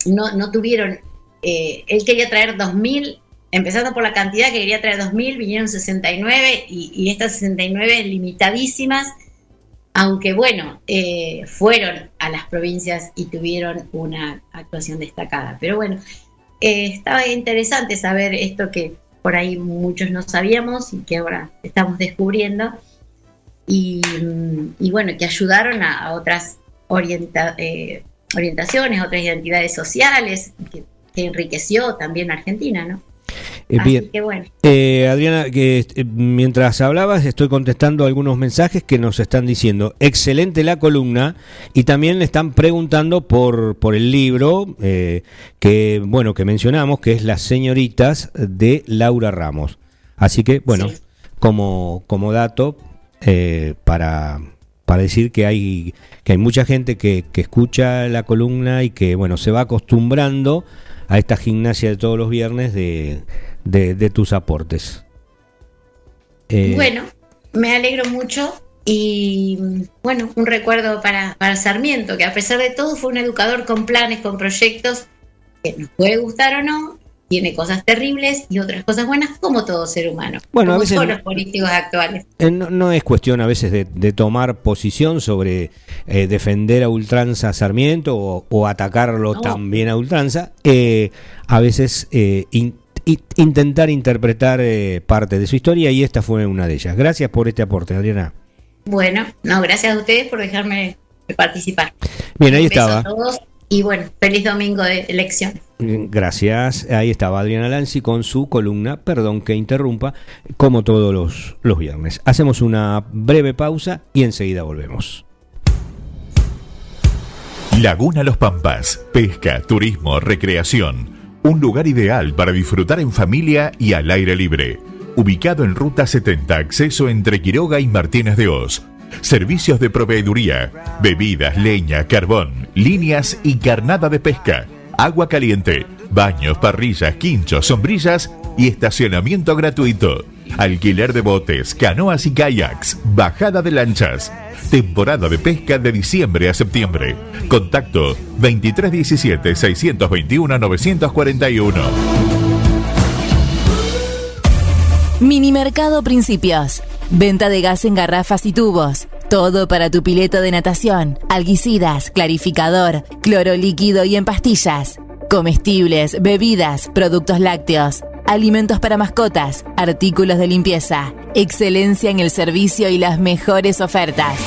no, no tuvieron, eh, él quería traer 2.000, empezando por la cantidad que quería traer 2.000, vinieron 69 y, y estas 69 limitadísimas, aunque bueno, eh, fueron a las provincias y tuvieron una actuación destacada. Pero bueno, estaba interesante saber esto que por ahí muchos no sabíamos y que ahora estamos descubriendo. Y, mm, y bueno, que ayudaron a, otras eh, orientaciones, otras identidades sociales, que, que enriqueció también Argentina, ¿no? Eh, Así bien. que bueno. Eh, Adriana, que eh, mientras hablabas estoy contestando algunos mensajes que nos están diciendo excelente la columna y también le están preguntando por, por el libro eh, que bueno que mencionamos que es Las señoritas de Laura Ramos. Así que bueno Sí. como como dato eh, para para decir que hay que hay mucha gente que, que escucha la columna y que bueno se va acostumbrando a esta gimnasia de todos los viernes de, de, de tus aportes. Eh, Bueno, me alegro mucho y bueno, un recuerdo para, para Sarmiento, que a pesar de todo fue un educador con planes, con proyectos, que nos puede gustar o no, tiene cosas terribles y otras cosas buenas, como todo ser humano. Bueno, a como veces todos no- los políticos actuales. eh, no, no es cuestión a veces de, de tomar posición sobre eh, defender a ultranza a Sarmiento o, o atacarlo No. también a ultranza. eh, a veces eh, in- intentar interpretar eh, parte de su historia y esta fue una de ellas. Gracias por este aporte, Adriana. Bueno, no, gracias a ustedes por dejarme participar. Bien, ahí Un beso estaba. a todos y bueno, feliz domingo de elecciones. Gracias. Ahí estaba Adriana Lanzi con su columna, perdón que interrumpa, como todos los, los viernes. Hacemos una breve pausa y enseguida volvemos. Laguna Los Pampas, pesca, turismo, recreación. Un lugar ideal para disfrutar en familia y al aire libre. Ubicado en Ruta 70, acceso entre Quiroga y Martínez de Oz. Servicios de proveeduría, bebidas, leña, carbón, líneas y carnada de pesca. Agua caliente, baños, parrillas, quinchos, sombrillas y estacionamiento gratuito. Alquiler de botes, canoas y kayaks, bajada de lanchas. Temporada de pesca de diciembre a septiembre. Contacto 2317-621-941. Minimercado Principios. Venta de gas en garrafas y tubos. Todo para tu pileta de natación. Alguicidas, clarificador, cloro líquido y en pastillas. Comestibles, bebidas, productos lácteos. Alimentos para mascotas, artículos de limpieza. Excelencia en el servicio y las mejores ofertas.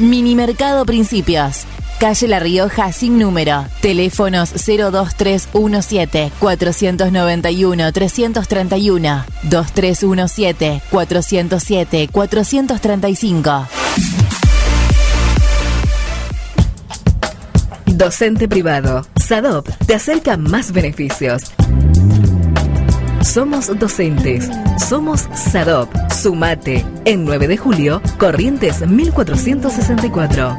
Minimercado Principios. calle La Rioja sin número. Teléfonos 02317 491 331 2317 407 435. Docente privado. SADOP te acerca más beneficios. Somos docentes. Somos SADOP. Sumate. En 9 de julio, Corrientes 1464.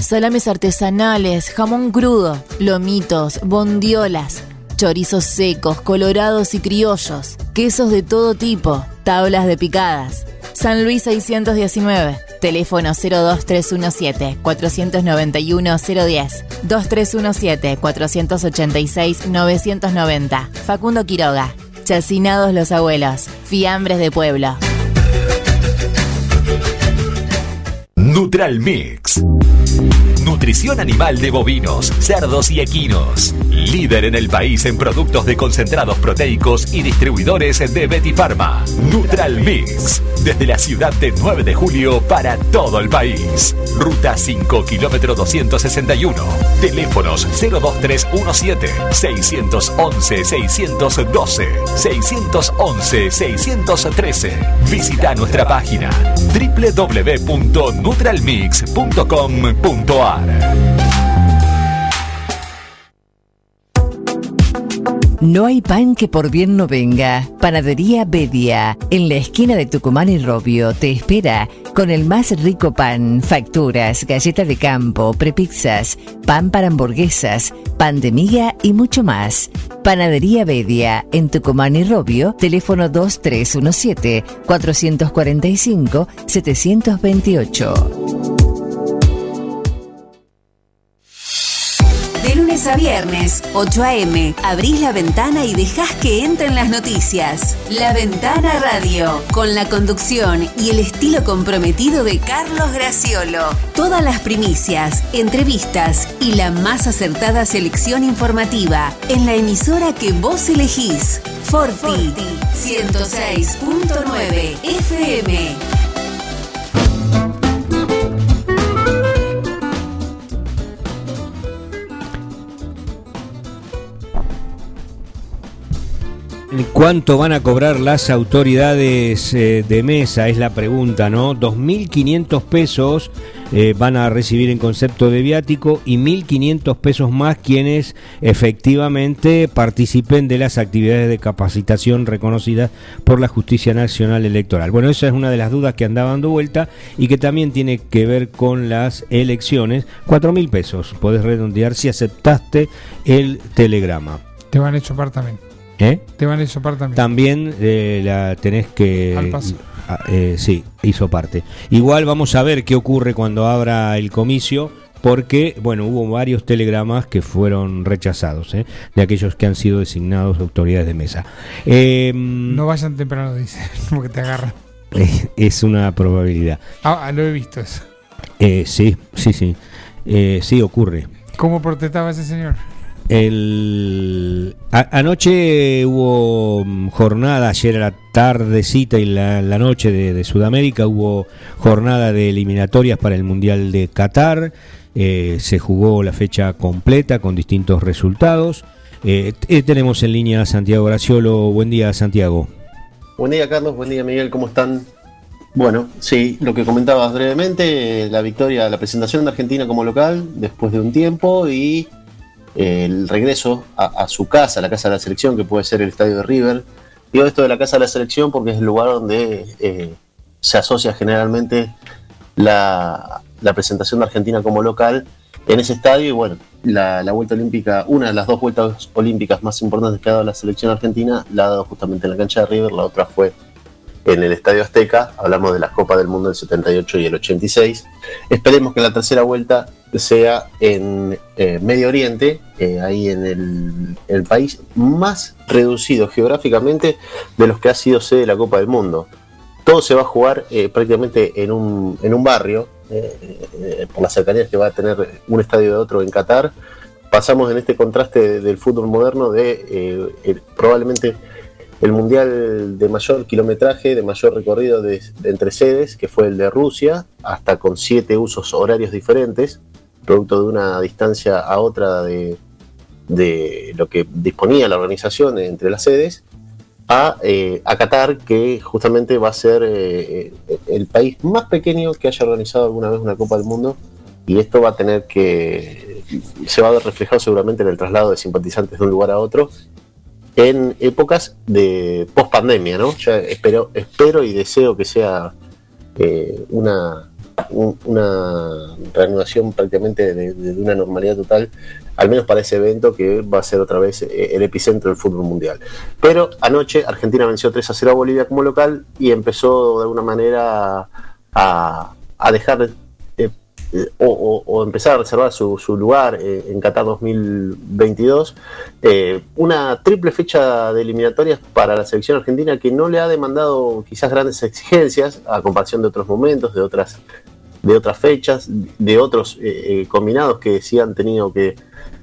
Salames artesanales, jamón crudo, lomitos, bondiolas, chorizos secos, colorados y criollos, quesos de todo tipo, tablas de picadas. San Luis 619. Teléfono 02317 491 010 2317 486 990. Facundo Quiroga. Chacinados los abuelos. Fiambres de pueblo. Neutral Mix. Nutrición animal de bovinos, cerdos y equinos. Líder en el país en productos de concentrados proteicos y distribuidores de Betty Pharma. Neutral Mix. Desde la ciudad de 9 de julio para todo el país. Ruta 5, kilómetro 261. Teléfonos 02317 611 612 611 613. Visita nuestra página www.nutralmix.com.ar No hay pan que por bien no venga. Panadería Bedia, en la esquina de Tucumán y Robio, te espera con el más rico pan, facturas, galletas de campo, prepizzas, pan para hamburguesas, pan de miga y mucho más. Panadería Bedia, en Tucumán y Robio, teléfono 2317 445 728. A viernes, 8 a.m., abrís la ventana y dejás que entren las noticias. La Ventana Radio, con la conducción y el estilo comprometido de Carlos Graciolo. Todas las primicias, entrevistas y la más acertada selección informativa en la emisora que vos elegís. Forti, 106.9 FM. ¿Cuánto van a cobrar las autoridades eh, de mesa? Es la pregunta, ¿no? 2.500 pesos eh, van a recibir en concepto de viático y 1.500 pesos más quienes efectivamente participen de las actividades de capacitación reconocidas por la Justicia Nacional Electoral. Bueno, esa es una de las dudas que andaba dando vuelta y que también tiene que ver con las elecciones. 4.000 pesos, podés redondear si aceptaste el telegrama. Te van a chupar también. ¿Eh? Te van a también. También eh, la tenés que... Al paso. Ah, eh, sí, hizo parte. Igual vamos a ver qué ocurre cuando abra el comicio, porque, bueno, hubo varios telegramas que fueron rechazados, ¿eh? de aquellos que han sido designados autoridades de mesa. Eh, No vayan temprano, dice, porque te agarran. es una probabilidad. Ah, lo he visto eso. Eh, sí, sí, sí. Eh, sí ocurre. ¿Cómo protestaba ese señor? El, anoche hubo mm, jornada, ayer a la tardecita y la, noche de, Sudamérica hubo jornada de eliminatorias para el Mundial de Qatar. Eh, se jugó la fecha completa con distintos resultados. Eh, eh, tenemos en línea a Santiago Graciolo. Buen día, Santiago. Buen día Carlos, buen día Miguel, ¿cómo están? Bueno, sí, lo que comentabas brevemente, la victoria, la presentación de Argentina como local después de un tiempo y el regreso a, su casa, la casa de la selección, que puede ser el estadio de River. Digo esto de la casa de la selección porque es el lugar donde eh, se asocia generalmente la, la presentación de Argentina como local en ese estadio y bueno, la, la vuelta olímpica, una de las dos vueltas olímpicas más importantes que ha dado la selección argentina, la ha dado justamente en la cancha de River, la otra fue en el Estadio Azteca, hablamos de las Copas del Mundo del 78 y el 86. Esperemos que la tercera vuelta sea en eh, Medio Oriente, eh, ahí en el, país más reducido geográficamente de los que ha sido sede de la Copa del Mundo. Todo se va a jugar eh, prácticamente en un, en un barrio, por las cercanías que va a tener un estadio de otro en Qatar. Pasamos en este contraste de- del fútbol moderno de probablemente el mundial de mayor kilometraje, de mayor recorrido de, entre sedes, que fue el de Rusia, hasta con siete usos horarios diferentes, producto de una distancia a otra de, lo que disponía la organización entre las sedes, a, eh, Qatar, que justamente va a ser eh, el país más pequeño que haya organizado alguna vez una Copa del Mundo. Y esto va a tener que. se va a ver reflejado seguramente en el traslado de simpatizantes de un lugar a otro en épocas de post pandemia, ¿no? Ya espero, espero y deseo que sea eh, una, un- una reanudación prácticamente de, una normalidad total, al menos para ese evento que va a ser otra vez eh, el epicentro del fútbol mundial. Pero anoche Argentina venció 3 a 0 a Bolivia como local y empezó de alguna manera a, a dejar o, o- o empezar a reservar su, su lugar eh, en Qatar 2022. Eh, una triple fecha de eliminatorias para la selección argentina que no le ha demandado quizás grandes exigencias a comparación de otros momentos, de otras de otras fechas, de otros eh, eh, combinados que sí han tenido que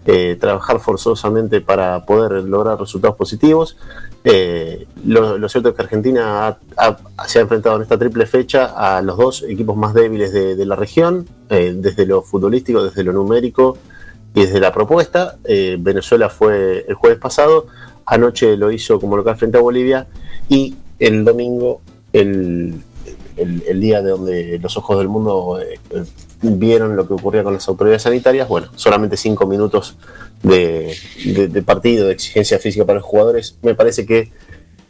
eh, trabajar forzosamente para poder lograr resultados positivos. Lo, cierto es que Argentina se ha enfrentado en esta triple fecha a los dos equipos más débiles de, de la región, desde lo futbolístico, desde lo numérico y desde la propuesta. Venezuela fue el jueves pasado, anoche lo hizo como local frente a Bolivia y el domingo el, el, día de donde los ojos del mundo eh, vieron lo que ocurría con las autoridades sanitarias, bueno, solamente cinco minutos de, de- de partido, de exigencia física para los jugadores, me parece que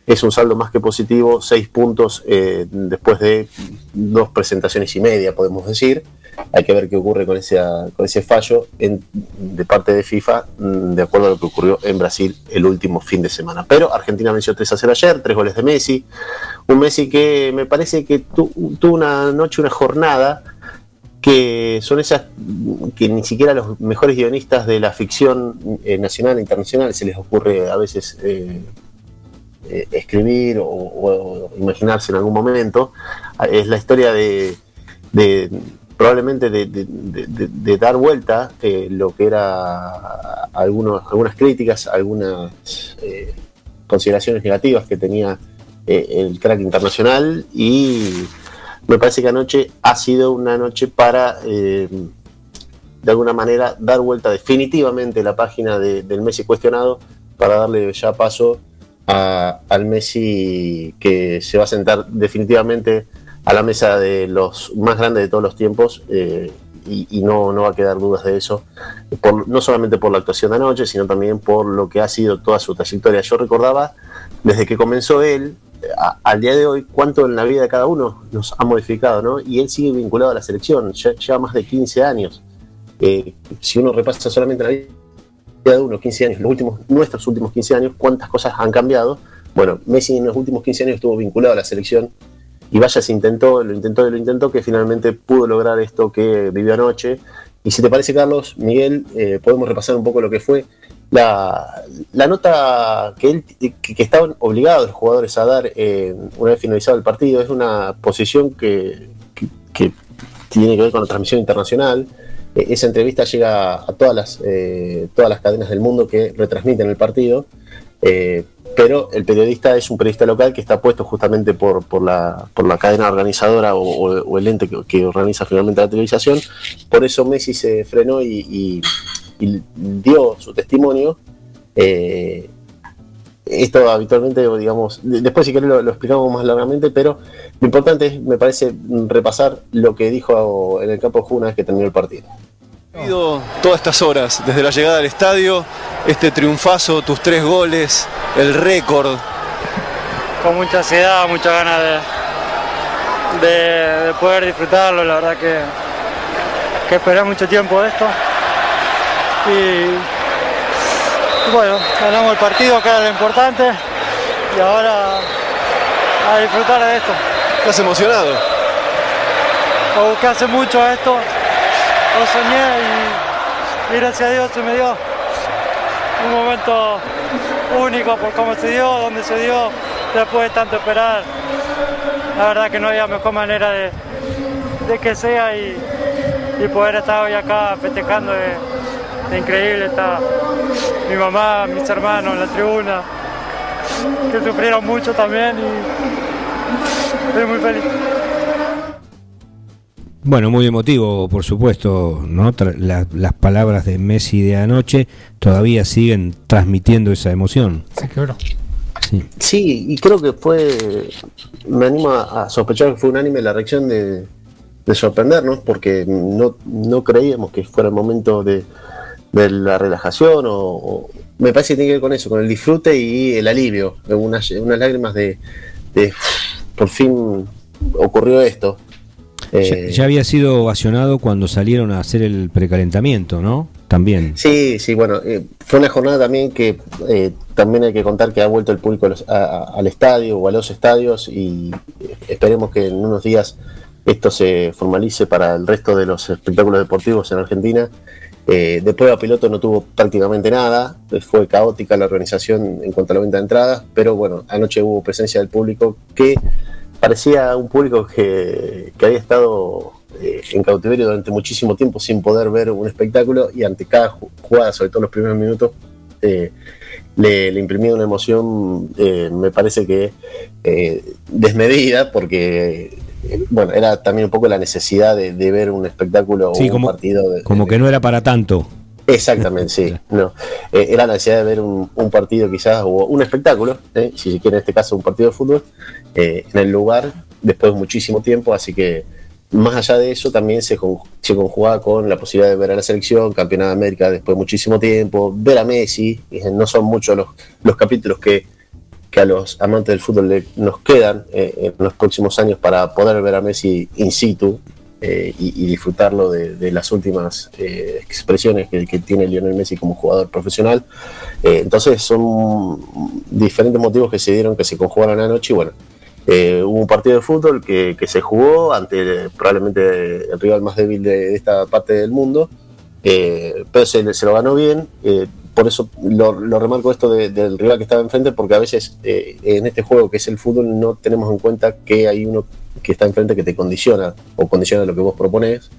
es un saldo más que positivo, seis puntos eh, después de dos presentaciones y media, podemos decir. Hay que ver qué ocurre con ese, con ese fallo de parte de FIFA, mm, de acuerdo a lo que ocurrió en Brasil el último fin de semana. Pero Argentina venció 3 a 0 ayer, tres goles de Messi. Un Messi que me parece que tu- tuvo una noche, una jornada que son esas que ni siquiera los mejores guionistas de la ficción eh, nacional e internacional se les ocurre a veces eh, eh, escribir o, imaginarse en algún momento. Ah, Es la historia de- probablemente de, dar vuelta eh, lo que era algunos, algunas críticas, algunas eh, consideraciones negativas que tenía eh, el crack internacional. Y me parece que anoche ha sido una noche para eh, de alguna manera dar vuelta definitivamente la página de- del Messi cuestionado para darle ya paso a- al Messi que se va a sentar definitivamente a la mesa de los más grandes de todos los tiempos eh, y, no, no va a quedar dudas de eso, por- no solamente por la actuación de anoche, sino también por lo que ha sido toda su trayectoria. Yo recordaba desde que comenzó él al día de hoy cuánto en la vida de cada uno nos ha modificado, ¿no? Y él sigue vinculado a la selección, ya lleva más de 15 años. Eh, si uno repasa solamente la vida de uno, 15 años, los últimos, nuestros últimos 15 años, cuántas cosas han cambiado. Bueno, Messi en los últimos 15 años estuvo vinculado a la selección y vaya, se intentó, lo intentó y lo intentó, que finalmente pudo lograr esto que vivió anoche. Y si te parece, Carlos, Miguel, eh, podemos repasar un poco lo que fue la, la nota que, él, que, estaban obligados los jugadores a dar eh, una vez finalizado el partido. Es una posición que, que- tiene que ver con la transmisión internacional. Eh, esa entrevista llega a todas las, todas las cadenas del mundo que retransmiten el partido. Pero el periodista es un periodista local que está puesto justamente por, la, cadena organizadora o, el ente que, organiza finalmente la televisación. Por eso Messi se frenó y, dio su testimonio. Eh, esto habitualmente, digamos, de- después si querés lo, lo explicamos más largamente, pero lo importante es, me parece, repasar lo que dijo en el campo de juego una vez que terminó el partido. Todas estas horas, desde la llegada al estadio, este triunfazo, tus tres goles, el récord. con mucha ansiedad, muchas ganas de, de- de poder disfrutarlo, la verdad que, que esperé mucho tiempo de esto. Y, bueno, ganamos el partido, que era lo importante, y ahora a disfrutar de esto. ¿Estás emocionado? Busqué hace mucho esto, lo soñé y, gracias a Dios se me dio un momento único por cómo se dio, donde se dio, después de tanto esperar. La verdad que no había mejor manera de, que sea y, poder estar hoy acá festejando es, es increíble. Está mi mamá, mis hermanos en la tribuna. que sufrieron mucho también y estoy muy feliz. Bueno, muy emotivo, por supuesto, ¿no? Tra- la- las palabras de Messi de anoche todavía siguen transmitiendo esa emoción. Se quebró. Sí. Sí, y creo que fue, me anima a sospechar que fue unánime la reacción de, de sorprendernos, porque no, no creíamos que fuera el momento de, de la relajación, o, o- me parece que tiene que ver con eso, con el disfrute y el alivio, unas, unas lágrimas de, de, por fin ocurrió esto. Ya, Eh, ya había sido ovacionado cuando salieron a hacer el precalentamiento, ¿no? También. Sí, sí, bueno, eh, fue una jornada también que eh, también hay que contar que ha vuelto el público a a- al estadio o a los estadios y esperemos que en unos días esto se formalice para el resto de los espectáculos deportivos en Argentina. Eh, de prueba piloto no tuvo prácticamente nada, fue caótica la organización en cuanto a la venta de entradas, pero bueno, anoche hubo presencia del público que parecía un público que, que había estado eh, en cautiverio durante muchísimo tiempo sin poder ver un espectáculo y ante cada ju- jugada, sobre todo los primeros minutos, eh, le, le imprimía una emoción, eh, me parece que eh, desmedida, porque bueno, era también un poco la necesidad de, de ver un espectáculo Sí, o un como, partido de, como que no era para tanto. Exactamente, sí. No. Eh, era la necesidad de ver un, un partido quizás, o un espectáculo, eh, si se quiere en este caso un partido de fútbol, eh, en el lugar después de muchísimo tiempo, así que más allá de eso también se, con- se conjugaba con la posibilidad de ver a la selección, campeona de América después de muchísimo tiempo, ver a Messi, no son muchos los, los capítulos que, que a los amantes del fútbol le- nos quedan eh, en los próximos años para poder ver a Messi in situ eh, y, disfrutarlo de, las últimas eh, expresiones que, tiene Lionel Messi como jugador profesional. Eh, entonces son diferentes motivos que se dieron que se conjugaron anoche y bueno, hubo un partido de fútbol que, se jugó ante probablemente el rival más débil de, esta parte del mundo, pero se, se lo ganó bien. por eso lo, remarco esto de- del rival que estaba enfrente, porque a veces en este juego que es el fútbol no tenemos en cuenta que hay uno que está enfrente que te condiciona o condiciona lo que vos propones.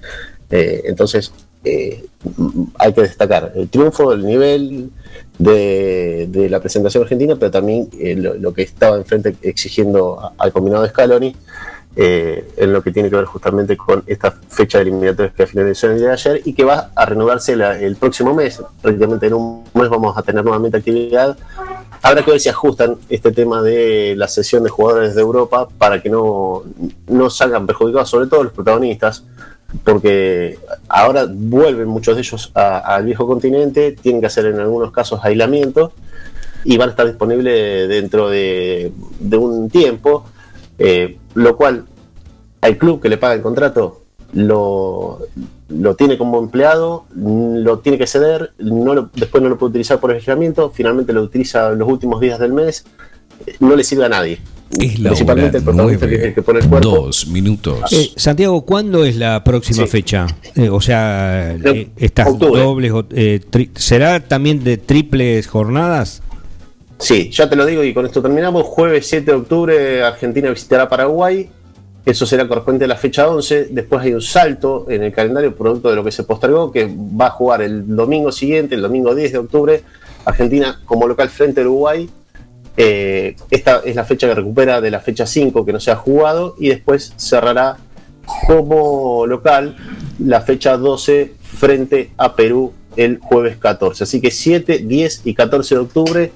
Eh, entonces eh, m- hay que destacar el triunfo, el nivel de, de la presentación argentina, pero también eh, lo, lo que estaba enfrente exigiendo al combinado de Scaloni. Eh, en lo que tiene que ver justamente con esta fecha de eliminatorias que finalizó el día de ayer y que va a renovarse la- el próximo mes. Prácticamente en un mes vamos a tener nuevamente actividad. Habrá que ver si ajustan este tema de la sesión de jugadores de Europa para que no, no salgan perjudicados, sobre todo los protagonistas, porque ahora vuelven muchos de ellos al viejo continente, tienen que hacer en algunos casos aislamiento y van a estar disponibles dentro de, de un tiempo, eh, lo cual al club que le paga el contrato lo, lo tiene como empleado, mm, lo tiene que ceder, no lo- después no lo puede utilizar por el aislamiento, finalmente lo utiliza los últimos días del mes, eh, no le sirve a nadie. Es la Principalmente hora el protagonista que, 9, que pone el cuerpo. dos minutos. Eh, Santiago, ¿cuándo es la próxima fecha? Eh, o sea, eh, estas octubre. dobles, o- eh, tri- ¿será también de triples jornadas? Sí, ya te lo digo y con esto terminamos. Jueves 7 de octubre Argentina visitará Paraguay. Eso será correspondiente a la fecha 11. Después hay un salto en el calendario producto de lo que se postergó, que va a jugar el domingo siguiente, el domingo 10 de octubre, Argentina como local frente a Uruguay. Eh, esta es la fecha que recupera de la fecha 5 que no se ha jugado y después cerrará como local la fecha 12 frente a Perú el jueves 14. Así que 7, 10 y 14 de octubre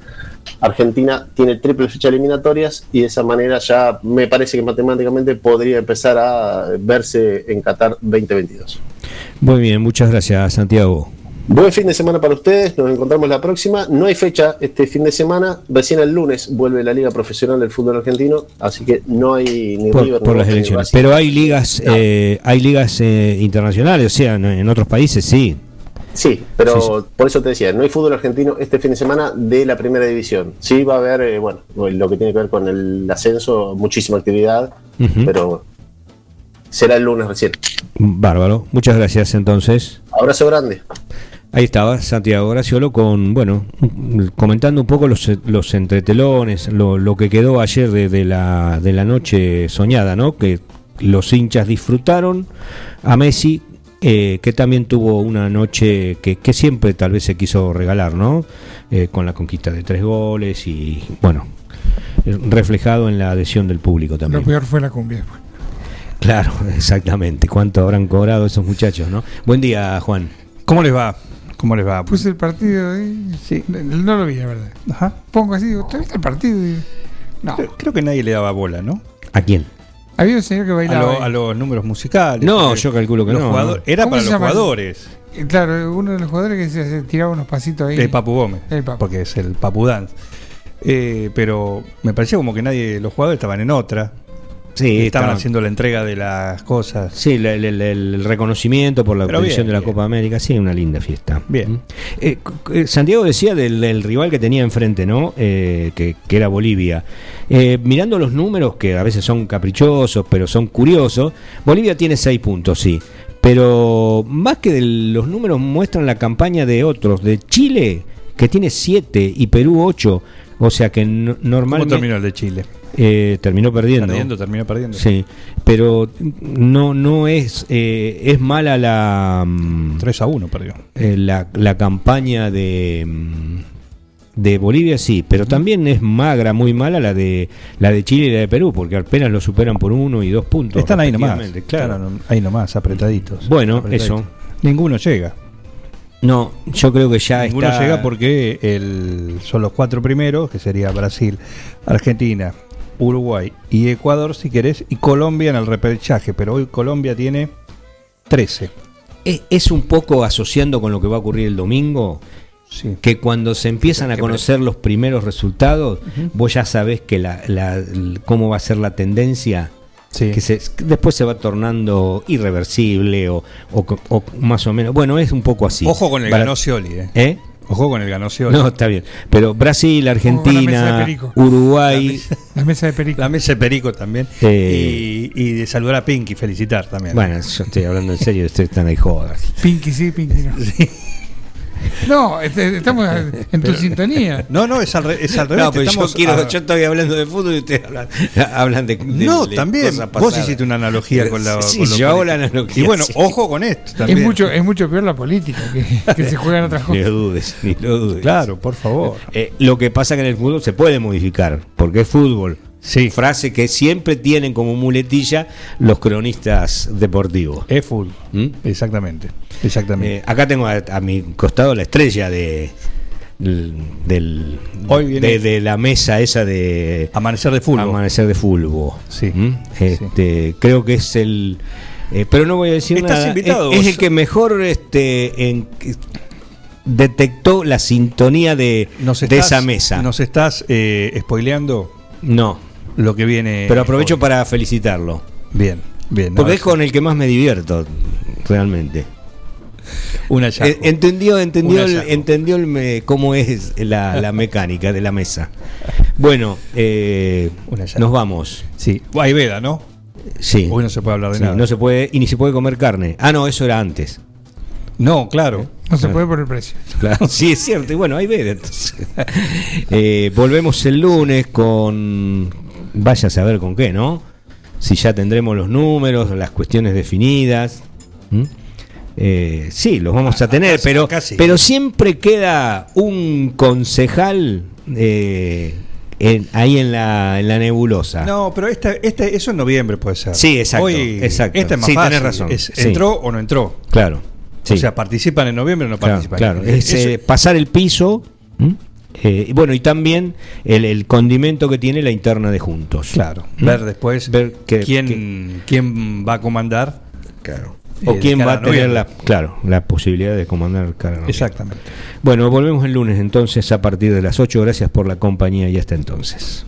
Argentina tiene triple fecha eliminatorias y de esa manera ya me parece que matemáticamente podría empezar a verse en Qatar 2022. Muy bien, muchas gracias, Santiago. Buen fin de semana para ustedes, nos encontramos la próxima. No hay fecha este fin de semana, recién el lunes vuelve la Liga Profesional del Fútbol Argentino, así que no hay ni Por, River por las elecciones. Pero hay ligas, eh, hay ligas eh, internacionales, o sea, en otros países sí. Sí, pero Sí, por eso te decía, no hay fútbol argentino este fin de semana de la primera división. Sí va a haber, eh, bueno, lo que tiene que ver con el ascenso, muchísima actividad, pero será el lunes recién. Bárbaro, muchas gracias entonces. Abrazo grande. Ahí estaba Santiago Graciolo con, bueno, comentando un poco los, los entretelones, lo, lo que quedó ayer de, de la, de la noche soñada, ¿no? Que los hinchas disfrutaron a Messi, eh, que también tuvo una noche que, que siempre tal vez se quiso regalar, ¿no? Eh, con la conquista de tres goles y, bueno, eh, reflejado en la adhesión del público también. Lo peor fue la cumbia. Claro, exactamente. ¿Cuánto habrán cobrado esos muchachos, no? Buen día, Juan. ¿Cómo les va? ¿Cómo les va? Puse el partido ahí. Sí. No lo vi, la verdad. Ajá. Pongo así, digo, ¿usted viste el partido? Digo, no. Creo, creo que nadie le daba bola, ¿no? ¿A quién? Había un señor que A, bailaba. lo- a los números musicales. No, yo calculo que los no, jugadores- ¿no? Era ¿Cómo para los jugadores. Y Claro, uno de los jugadores que se, se tiraba unos pasitos ahí. El Papu Gómez. El Papu. Porque es el Papu Dance. Eh, pero me parecía como que nadie, los jugadores estaban en otra. Sí, estaban haciendo la entrega de las cosas. Sí, el, el- el reconocimiento por la obtención de la bien. Copa América, sí, una linda fiesta. Bien. ¿Mm? Eh, eh, Santiago decía del, del rival que tenía enfrente, ¿no? Eh, que, que era Bolivia. Eh, mirando los números, que a veces son caprichosos, pero son curiosos, Bolivia tiene seis puntos, sí. Pero más que de los números muestran la campaña de otros, de Chile, que tiene siete, y Perú ocho. O sea que no- ¿Cómo normalmente... terminó el de Chile? Eh, terminó perdiendo. Perdiendo, terminó perdiendo. Sí, pero no no es eh, es mala la 3 a 1 perdió. eh, la, la campaña de mm, de Bolivia sí, pero también es magra, muy mala la de la de Chile y la de Perú, porque apenas lo superan por uno y dos puntos. Están ahí nomás. Claro. Están ahí nomás, apretaditos. Bueno, Apretaditos. eso. Ninguno llega. No, yo creo que ya Ninguno está. llega porque el, son los cuatro primeros, que sería Brasil, Argentina, Uruguay y Ecuador, si querés, y Colombia en el repechaje. Pero hoy Colombia tiene 13. Es, es un poco asociando con lo que va a ocurrir el domingo. Que cuando se empiezan a conocer los primeros resultados, vos ya sabés que la, la- cómo va a ser la tendencia, que, se- que después se va tornando irreversible o, o o más o menos. Bueno, es un poco así. Ojo con el Para- ganó Scioli, eh. ¿Eh? Ojo con el ganó Scioli. No, está bien. Pero Brasil, la Argentina. Uruguay. La mesa de Perico. La mesa de Perico también. Eh, y, y de saludar a Pinky, felicitar también. Bueno, yo estoy hablando en serio, ustedes están ahí jodas. Pinky sí, Pinky no. No, este- estamos en tu sintonía. No, no, es al, re- es al revés. No, pero yo, estamos quiero, a- yo estoy hablando de fútbol y ustedes hablan, hablan de, de- No, de también. cosas Vos hiciste una analogía con la. Sí, con yo hago la analogía. Y bueno, sí. ojo con esto también. Es mucho, es mucho peor la política que, que se juegan otras Ni lo cosas. dudes, ni lo dudes. Claro, por favor. Eh, lo que pasa que en el fútbol se puede modificar, porque es fútbol. Sí. Frase que siempre tienen como muletilla los cronistas deportivos. Es full. ¿Mm? Exactamente. Exactamente. Eh, acá tengo a, a mi costado la estrella de del, Hoy de, de la mesa esa de Amanecer de fútbol. Amanecer de fútbol. Sí. ¿Mm? Este, Creo que es el. eh, pero no voy a decir Estás nada. invitado, es, el que mejor este, en- detectó la sintonía de, Nos de esa mesa. Nos estás eh, spoileando No, lo que viene. pero aprovecho hoy. para felicitarlo. Bien, bien. Porque no, es con el que más me divierto, realmente. Un hallazgo. Eh, Entendió, entendió, el- entendió el me- cómo es la, la mecánica de la mesa. Bueno, eh, nos vamos. Sí. Hay veda, ¿no? Sí. Hoy no se puede hablar de Sí, nada. no se puede y ni se puede comer carne. Ah, no, eso era antes. No, claro. No se puede por el precio. Claro, sí, es cierto. Y bueno, ahí ve. Entonces. Eh, volvemos el lunes con. Vaya a saber con qué, ¿no? Si ya tendremos los números, las cuestiones definidas. ¿Mm? Eh, sí, los vamos a tener, Acá- pero, acá sí. pero siempre queda un concejal eh, en- ahí en la, en la nebulosa. No, pero esta, esta, eso en noviembre puede ser. Sí, exacto, Hoy, exacto. Esta es más Sí, tenés fácil. razón. Es, Sí. ¿Entró o no entró? Claro. O sea, participan en noviembre o no Claro, participan. claro. Es, eh, pasar el piso. Eh, bueno, y también el, el condimento que tiene la interna de Juntos. Claro. ¿Mm? Ver después Ver que- quién, quién va a comandar. Claro. eh, O quién de va a tener la, claro, la posibilidad de comandar cara. Exactamente. Bueno, volvemos el lunes entonces a partir de las 8. Gracias por la compañía y hasta entonces.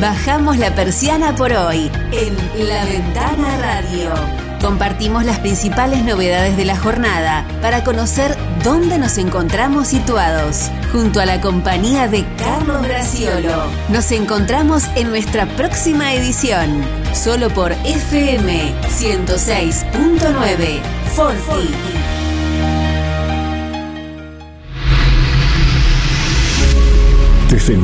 Bajamos la persiana por hoy en La Ventana Radio. Compartimos las principales novedades de la jornada para conocer dónde nos encontramos situados. Junto a la compañía de Carlos Graciolo. Nos encontramos en nuestra próxima edición. Solo por FM 106.9. Forti. Desde